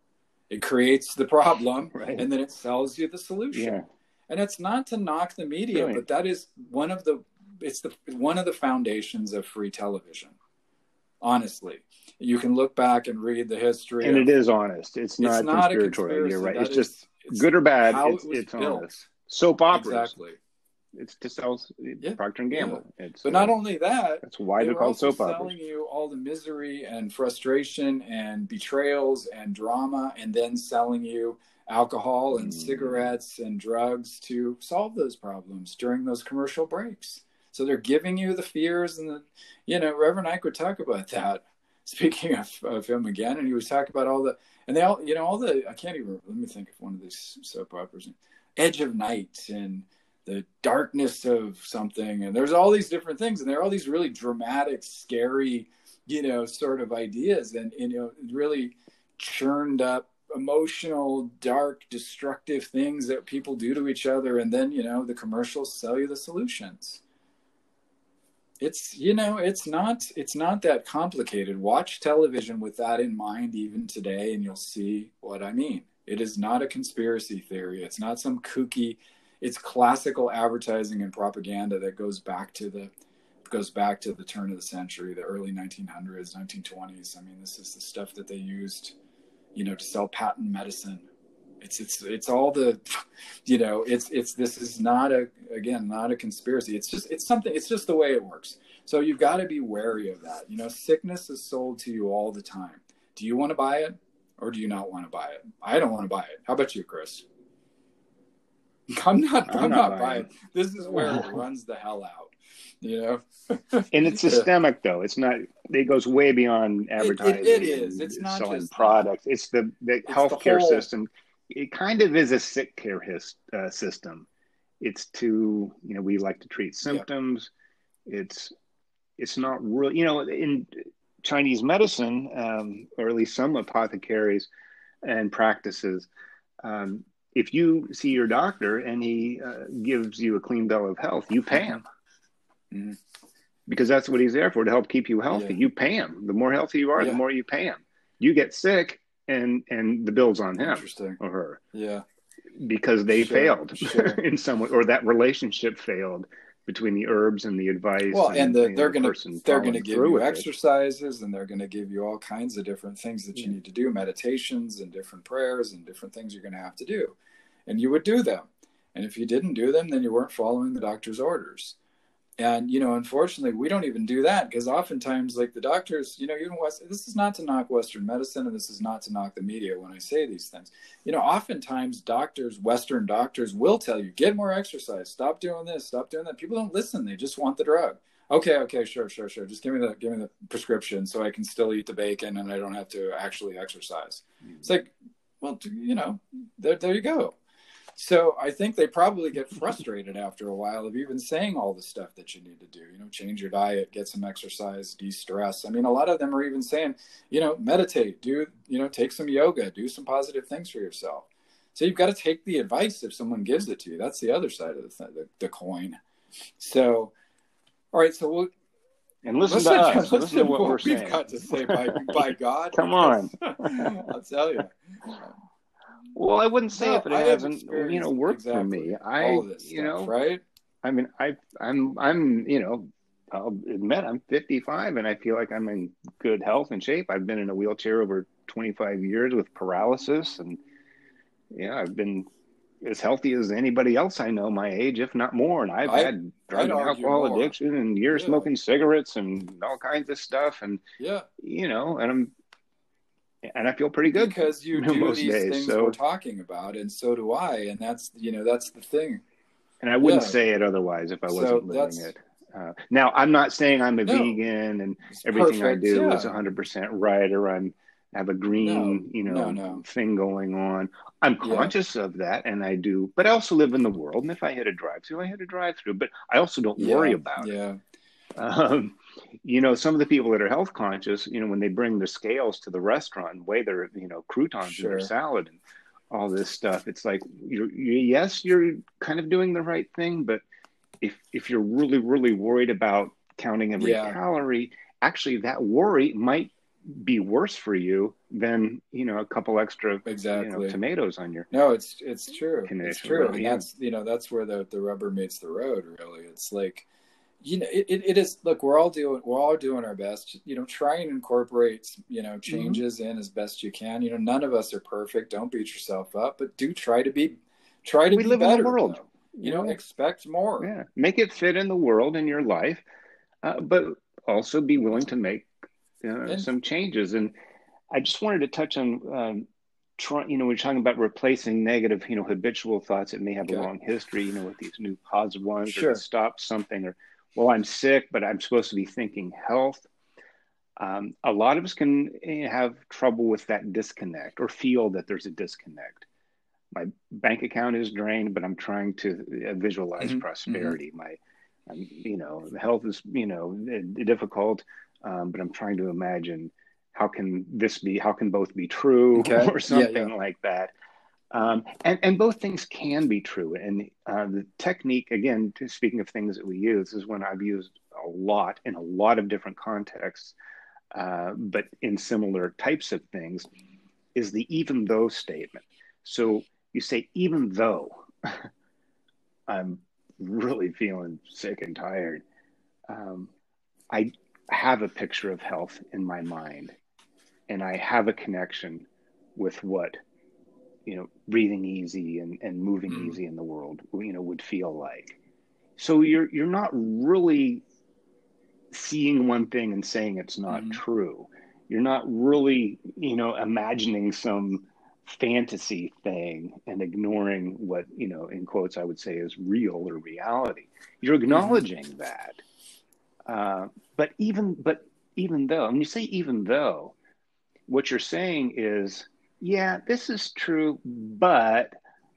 It creates the problem, right. and then it sells you the solution. Yeah. And it's not to knock the media, but that is one of the it's the one of the foundations of free television. Honestly, you can look back and read the history, and of, it is honest. It's not, it's not conspiratorial. You're right. It's is, just it's good or bad. It's, it it's honest. Soap operas. Exactly. It's to sell yeah. Procter and Gamble. Yeah. It's, but uh, not only that, that's why they are called soap operas. Selling you all the misery and frustration and betrayals and drama, and then selling you alcohol and mm. cigarettes and drugs to solve those problems during those commercial breaks. So they're giving you the fears and the, you know, Reverend Ike would talk about that. Speaking of, of him again, and he was talking about all the, and they all, you know, all the, I can't even, let me think of one of these soap operas, Edge of Night and the darkness of something. And there's all these different things. And there are all these really dramatic, scary, you know, sort of ideas and, and you know, really churned up emotional, dark, destructive things that people do to each other. And then, you know, the commercials sell you the solutions it's you know it's not it's not that complicated. Watch television with that in mind even today and you'll see what i mean. It is not a conspiracy theory. It's not some kooky it's classical advertising and propaganda that goes back to the goes back to the turn of the century the early 1900s 1920s i mean this is the stuff that they used you know to sell patent medicine it's it's it's all the you know it's it's this is not a again not a conspiracy. It's just it's something it's just the way it works. So you've got to be wary of that. You know sickness is sold to you all the time. Do you want to buy it or do you not want to buy it? I don't want to buy it. How about you chris? I'm not i'm, I'm not, not, buying it this is where it runs the hell out you know? And it's systemic though. It's not it goes way beyond advertising it, it, it is. It's not selling products. That. it's the the it's healthcare the whole, system it kind of is a sick care his, uh, system. It's to you know we like to treat symptoms. Yeah. It's it's not real. You know, in Chinese medicine, um, or at least some apothecaries and practices, um, if you see your doctor and he uh, gives you a clean bill of health, you pay him. Mm-hmm. Because that's what he's there for to help keep you healthy. Yeah. You pay him. The more healthy you are, yeah. the more you pay him. You get sick, and and the bill's on him or her. Yeah, because they sure, failed sure. in some way, or that relationship failed between the herbs and the advice. Well, and, and the, they're going to they're going to give you exercises, it. and they're going to give you all kinds of different things that you need to do, meditations and different prayers and different things you're going to have to do, and you would do them. And if you didn't do them, then you weren't following the doctor's orders and you know unfortunately we don't even do that because oftentimes like the doctors you know even west this is not to knock western medicine and this is not to knock the media when i say these things. You know oftentimes doctors western doctors will tell you get more exercise. Stop doing this. Stop doing that. People don't listen. They just want the drug. Okay okay sure sure sure. Just give me the give me the prescription so i can still eat the bacon and i don't have to actually exercise. Mm-hmm. it's like well you know there, there you go so I think they probably get frustrated after a while of even saying all the stuff that you need to do. You know, change your diet, get some exercise, de-stress. I mean, a lot of them are even saying, you know, meditate, do you know, take some yoga, do some positive things for yourself. So you've got to take the advice if someone gives it to you. That's the other side of the, th- the, the coin. So, all right. So we'll and listen, listen to us. Listen, listen to what, what we're we've saying. got to say by, by God. Come on. I'll tell you. Well, I wouldn't say no, if it I hasn't, you know, worked exactly for me. I, you stuff, know, right? I mean, I, I'm, I'm, you know, I'll admit I'm 55 and I feel like I'm in good health and shape. I've been in a wheelchair over 25 years with paralysis, and yeah, I've been as healthy as anybody else I know my age, if not more. And I've I, had drug and alcohol more. addiction and years yeah. smoking cigarettes and all kinds of stuff. And yeah, you know, and I'm and I feel pretty good because you do these days, things so. we're talking about, and so do I. And that's you know that's the thing. And I wouldn't yeah. say it otherwise if I wasn't so living it. Uh, now, I'm not saying I'm a no, vegan and everything perfect, I do yeah. is 100% right or I'm have a green, no, you know, no, thing going on. I'm conscious yeah. of that and I do, but I also live in the world. And if I hit a drive through, I hit a drive through, but I also don't yeah. worry about yeah. it. Um, you know, some of the people that are health conscious, you know, when they bring the scales to the restaurant and weigh their, you know, croutons sure. in their salad and all this stuff, it's like, you're, you, yes, you're kind of doing the right thing, but if if you're really really worried about counting every yeah. calorie, actually that worry might be worse for you than you know a couple extra exactly you know, tomatoes on your no it's it's true. It's true. and that's you know that's where the the rubber meets the road really. It's like you know it, it is look we're all doing we're all doing our best you know try and incorporate you know mm-hmm. changes mm-hmm. in as best you can you know none of us are perfect don't beat yourself up but do try to be try to we be live better, in the world though you know expect more yeah make it fit in the world in your life uh, but also be willing to make uh, and, some changes and i just wanted to touch on um, try, you know we're talking about replacing negative you know habitual thoughts that may have okay. a long history you know with these new positive ones sure. or stop something or well i'm sick but i'm supposed to be thinking health um, a lot of us can eh, have trouble with that disconnect or feel that there's a disconnect my bank account is drained, but I'm trying to uh, visualize mm-hmm. prosperity. Mm-hmm. My, um, you know, health is, you know, difficult, um, but I'm trying to imagine how can this be, how can both be true okay. or something yeah, yeah. like that. Um, and, and both things can be true. And uh, the technique, again, speaking of things that we use, is when I've used a lot in a lot of different contexts, uh, but in similar types of things, is the even though statement. So you say, even though I'm really feeling sick and tired, um, I have a picture of health in my mind and I have a connection with what, you know, breathing easy and, and moving mm. easy in the world, you know, would feel like. So you're, you're not really seeing one thing and saying it's not mm. true. You're not really, you know, imagining some fantasy thing and ignoring what you know in quotes i would say is real or reality you're acknowledging mm-hmm. that uh, but even but even though and you say even though what you're saying is yeah this is true but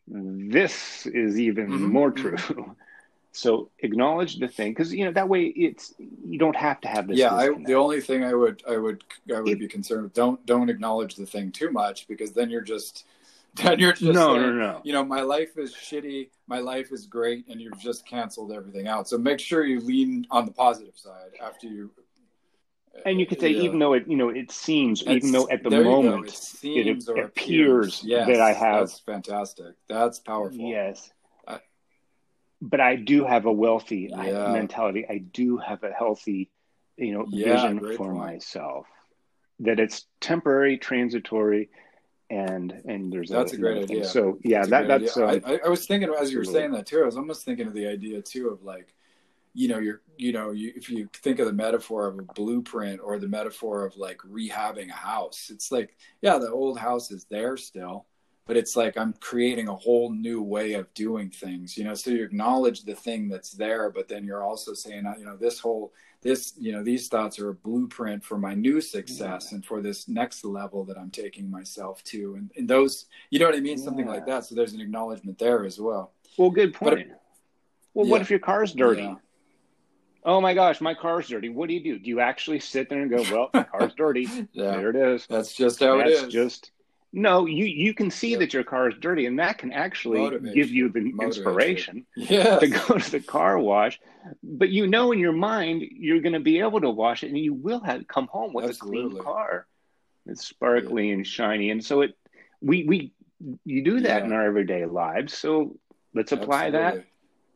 this is even mm-hmm. more mm-hmm. true So acknowledge the thing because you know that way it's you don't have to have this. Yeah, I, the only thing I would I would I would it, be concerned with don't don't acknowledge the thing too much because then you're just then you're just no saying, no no. You know, my life is shitty, my life is great, and you've just canceled everything out. So make sure you lean on the positive side after you. And you could say, yeah. even though it, you know, it seems, it's, even though at the moment it, seems it, appears, appears yes, that I have. That's fantastic. That's powerful. Yes but I do have a wealthy yeah. mentality. I do have a healthy, you know, yeah, vision for point. myself. That it's temporary, transitory, and and there's that's a great idea. So yeah, that's that that's. Uh, I, I, was thinking as you were saying that too. I was almost thinking of the idea too of like, you know, you're you know, you, if you think of the metaphor of a blueprint or the metaphor of like rehabbing a house, it's like yeah, the old house is there still, but it's like I'm creating a whole new way of doing things, you know. So you acknowledge the thing that's there, but then you're also saying, you know, this whole this, you know, these thoughts are a blueprint for my new success yeah. and for this next level that I'm taking myself to, and, and those, you know what I mean, something like that. So there's an acknowledgement there as well. Well, good point. well, yeah. what if your car's dirty? Oh my gosh, my car's dirty. What do you do? Do you actually sit there and go, well, my car's dirty. yeah. There it is. That's just how That's it is. Just no, you you can see yep. that your car is dirty, and that can actually Motivation. give you the Motivation. inspiration yes. to go to the car wash. But you know in your mind you're going to be able to wash it, and you will have come home with Absolutely. a clean car. It's sparkly yeah. and shiny, and so it we we you do that yeah. in our everyday lives. So let's apply Absolutely. that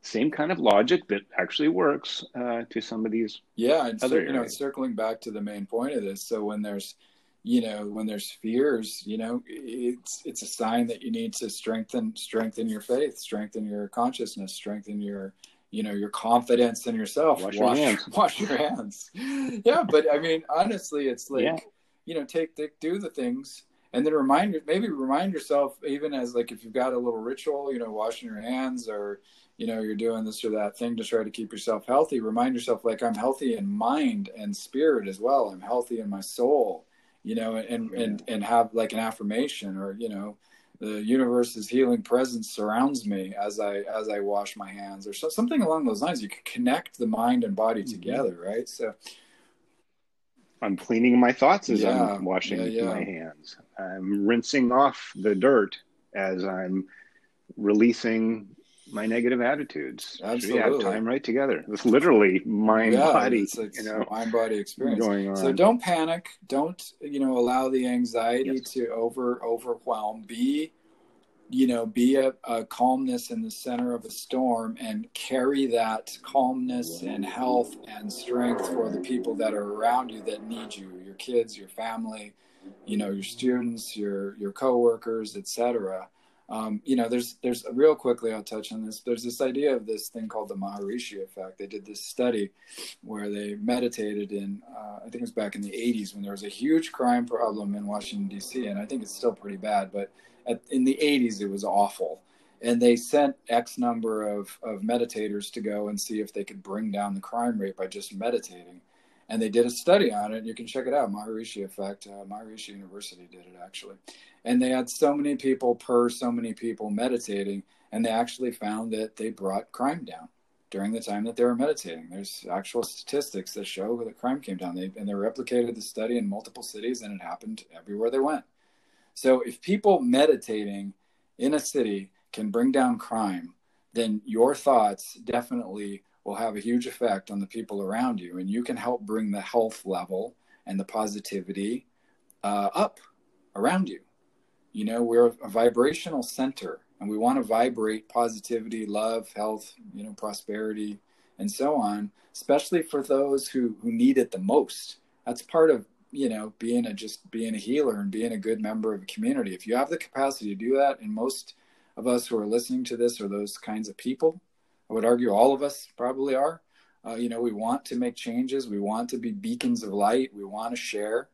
same kind of logic that actually works uh, to some of these. Yeah, and other you know, circling back to the main point of this. So when there's you know when there's fears you know it's it's a sign that you need to strengthen strengthen your faith strengthen your consciousness strengthen your you know your confidence in yourself wash, wash your hands wash your hands yeah but i mean honestly it's like yeah. you know take the, do the things and then remind maybe remind yourself even as like if you've got a little ritual you know washing your hands or you know you're doing this or that thing to try to keep yourself healthy remind yourself like i'm healthy in mind and spirit as well i'm healthy in my soul you know, and and and have like an affirmation or you know, the universe's healing presence surrounds me as I as I wash my hands or so, something along those lines. You can connect the mind and body mm-hmm. together, right? So. I'm cleaning my thoughts as yeah, I'm washing yeah, yeah. my hands. I'm rinsing off the dirt as I'm releasing my negative attitudes. Absolutely. have time right together. It's literally mind yeah, body. It's, it's you know, mind body experience going on. So don't panic. Don't you know allow the anxiety yes. to over overwhelm. Be you know be a, a, calmness in the center of a storm and carry that calmness and health and strength for the people that are around you that need you your kids your family you know your students your your coworkers etc um, you know, there's there's real quickly. I'll touch on this. There's this idea of this thing called the Maharishi effect. They did this study where they meditated in. Uh, I think it was back in the 80s when there was a huge crime problem in Washington D.C. and I think it's still pretty bad. But at, in the 80s, it was awful. And they sent X number of, of meditators to go and see if they could bring down the crime rate by just meditating and they did a study on it. You can check it out, Maharishi Effect. Uh, Maharishi University did it actually, and they had so many people per so many people meditating, and they actually found that they brought crime down during the time that they were meditating. There's actual statistics that show that crime came down. They, and they replicated the study in multiple cities, and it happened everywhere they went. So if people meditating in a city can bring down crime, then your thoughts definitely will have a huge effect on the people around you, and you can help bring the health level and the positivity uh, up around you. You know, we're a vibrational center, and we want to vibrate positivity, love, health, you know, prosperity, and so on, especially for those who who need it the most. That's part of you know being a just being a healer and being a good member of a community. If you have the capacity to do that, and most of us who are listening to this are those kinds of people I would argue all of us probably are. Uh, you know, we want to make changes. We want to be beacons of light. We want to share.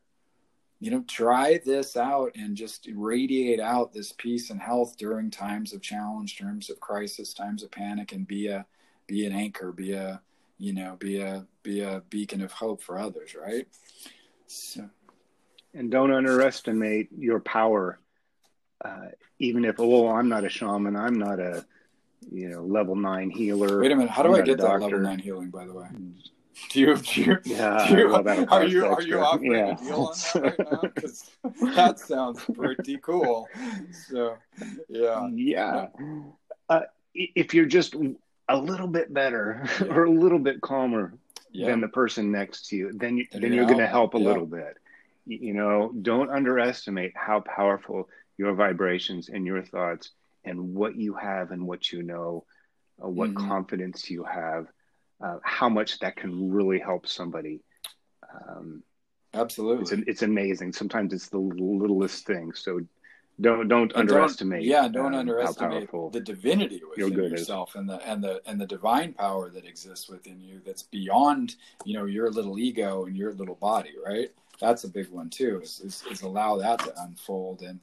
You know, try this out and just radiate out this peace and health during times of challenge, times of crisis, times of panic, and be a be an anchor, be a you know, be a be a beacon of hope for others, right? So, and don't underestimate your power. Uh, even if oh, I'm not a shaman, I'm not a you know, level nine healer. Wait a minute, how do I get that level nine healing? By the way, do you? Do you? Yeah, do you, are you are you offering yeah. a deal on that right now? Because that sounds pretty cool. So, yeah, yeah. Uh, if you're just a little bit better yeah. or a little bit calmer yeah. than the person next to you, then you, then you're going to help a little bit. You know, don't underestimate how powerful your vibrations and your thoughts and what you have and what you know, uh, what mm-hmm. confidence you have, uh, how much that can really help somebody. Um, Absolutely, it's, it's amazing. Sometimes it's the littlest thing. So don't don't and underestimate. Don't, yeah, don't um, underestimate the divinity within yourself and the and the and the divine power that exists within you. That's beyond you know your little ego and your little body. Right. That's a big one too. Is, is, is allow that to unfold and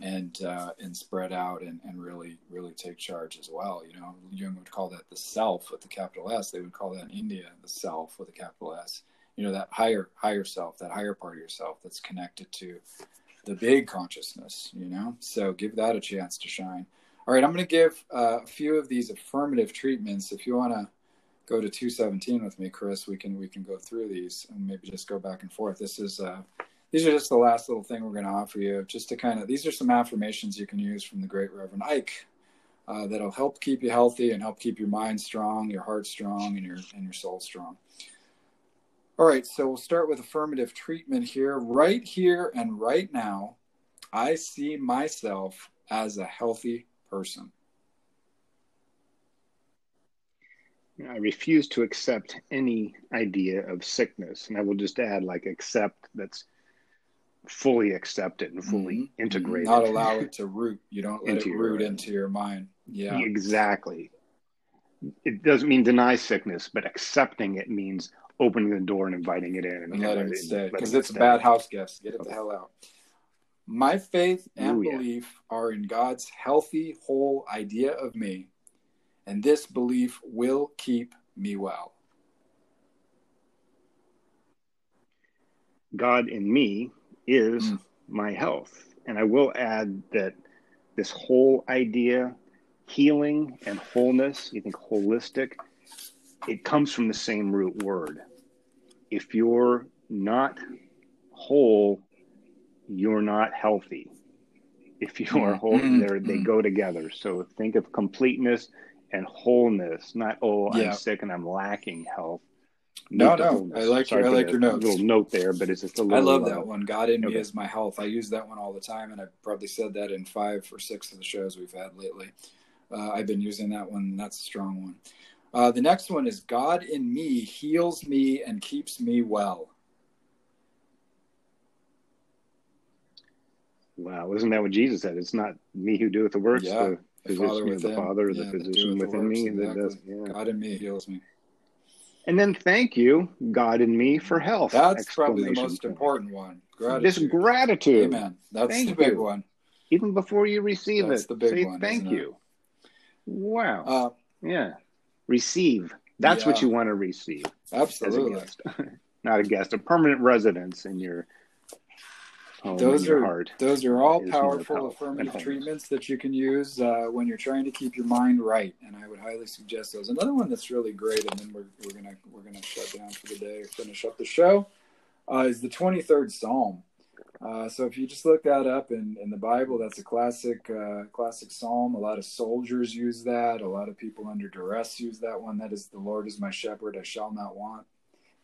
and uh, and spread out and, and really really take charge as well. You know, Jung would call that the self with the capital S. They would call that in India the self with a capital S. You know, that higher higher self, that higher part of yourself that's connected to the big consciousness. You know, so give that a chance to shine. All right, I'm going to give uh, a few of these affirmative treatments. If you want to go to 217 with me, Chris, we can we can go through these and maybe just go back and forth. This is uh, these are just the last little thing we're going to offer you, just to kind of. These are some affirmations you can use from the great Reverend Ike. Uh, that'll help keep you healthy and help keep your mind strong, your heart strong, and your and your soul strong. All right, so we'll start with affirmative treatment here. Right here and right now, I see myself as a healthy person. I refuse to accept any idea of sickness. And I will just add, like, accept that's fully accept it and fully mm-hmm. integrate Not it. allow it to root. You don't let it root your, into your mind. Yeah. Exactly. It doesn't mean deny sickness, but accepting it means opening the door and inviting it in and, and letting it stay because it's a bad house guest. Get it the hell out. My faith and Ooh, belief yeah. are in God's healthy, whole idea of me, and this belief will keep me well. God in me is mm. my health. And I will add that this whole idea, healing and wholeness, you think holistic, it comes from the same root word. If you're not whole, you're not healthy. If you are whole, mm-hmm. they go together. So think of completeness and wholeness, not oh, yeah. I'm sick and I'm lacking health. No, no, I like your I like your notes. Little note there, but it's just a little. I love that one. God in okay. me is my health. I use that one all the time, and I've probably said that in five or six of the shows we've had lately. Uh, I've been using that one. That's a strong one. Uh, the next one is God in me heals me and keeps me well. Wow, isn't that what Jesus said? It's not me who doeth the works, yeah, the, the Father, within, the Father, yeah, the physician within the me. Exactly. That does, yeah. God in me heals me. And then thank you, God and me, for health. That's probably the most important one. Gratitude. Just gratitude. Amen. That's thank the big you. one. Even before you receive That's it, the big say one, thank you. It? Wow. Uh, yeah. Receive. That's yeah. what you want to receive. Absolutely. Not a guest, a permanent residence in your those are those are all powerful affirmative treatments that you can use uh, when you're trying to keep your mind right, and I would highly suggest those. Another one that's really great, and then we're, we're gonna we're gonna shut down for the day, finish up the show, uh, is the 23rd Psalm. Uh, so if you just look that up in, in the Bible, that's a classic uh, classic psalm. A lot of soldiers use that. A lot of people under duress use that one. That is, the Lord is my shepherd; I shall not want.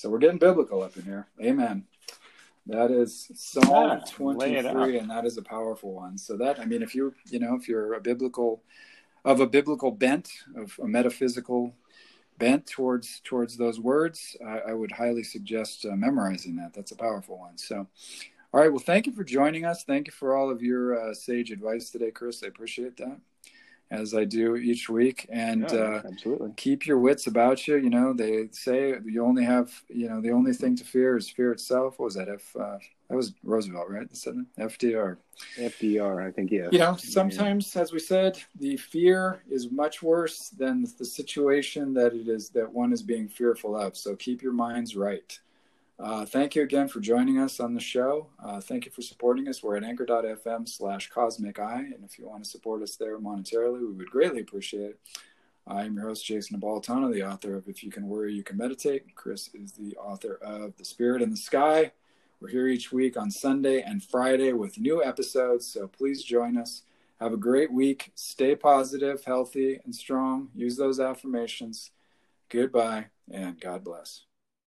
So we're getting biblical up in here. Amen. That is Psalm yeah, 23, and that is a powerful one. So that I mean, if you you know if you're a biblical of a biblical bent of a metaphysical bent towards towards those words, I, I would highly suggest uh, memorizing that. That's a powerful one. So, all right. Well, thank you for joining us. Thank you for all of your uh, sage advice today, Chris. I appreciate that as I do each week, and yeah, uh, keep your wits about you. You know, they say you only have, you know, the only thing to fear is fear itself. What was that? F. Uh, that was Roosevelt, right? FDR. FDR, I think, yeah. You know, sometimes, yeah. as we said, the fear is much worse than the situation that it is that one is being fearful of. So keep your minds right. Uh, thank you again for joining us on the show. Uh, thank you for supporting us. We're at anchor.fm slash cosmic eye. And if you want to support us there monetarily, we would greatly appreciate it. I'm your host, Jason Napolitano, the author of If You Can Worry, You Can Meditate. Chris is the author of The Spirit in the Sky. We're here each week on Sunday and Friday with new episodes. So please join us. Have a great week. Stay positive, healthy, and strong. Use those affirmations. Goodbye, and God bless.